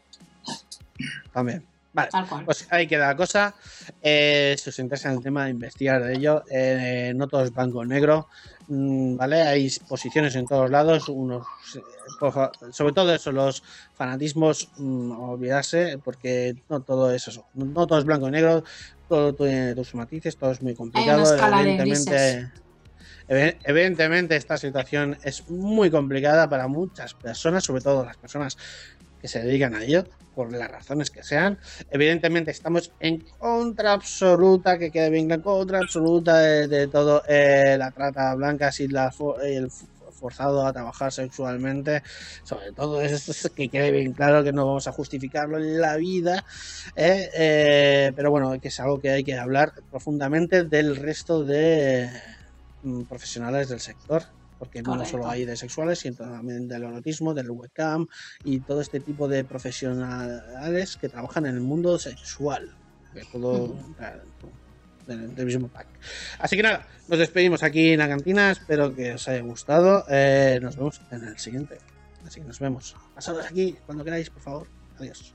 También. Vale. Pues ahí queda la cosa. Eh, si os interesa el tema de investigar de ello, eh, no todo es blanco o negro. Mm, ¿Vale? Hay posiciones en todos lados. Unos, eh, sobre todo eso, los fanatismos, mm, olvidarse, porque no todo es eso. No, todo es blanco y negro. Todo tiene sus matices, todo es muy complicado. evidentemente, evi- evidentemente, esta situación es muy complicada para muchas personas, sobre todo las personas se dedican a ello, por las razones que sean. Evidentemente estamos en contra absoluta, que quede bien claro, contra absoluta de, todo eh, la trata blanca y la, el forzado a trabajar sexualmente, sobre todo eso, que quede bien claro que no vamos a justificarlo en la vida, eh, eh, pero bueno, que es algo que hay que hablar profundamente del resto de mm, profesionales del sector, porque no solo hay de sexuales, sino también del erotismo, del webcam y todo este tipo de profesionales que trabajan en el mundo sexual. Que todo del mismo pack. Así que nada, nos despedimos aquí en la cantina. Espero que os haya gustado. Eh, nos vemos en el siguiente. Así que nos vemos. Pasados aquí cuando queráis, por favor. Adiós.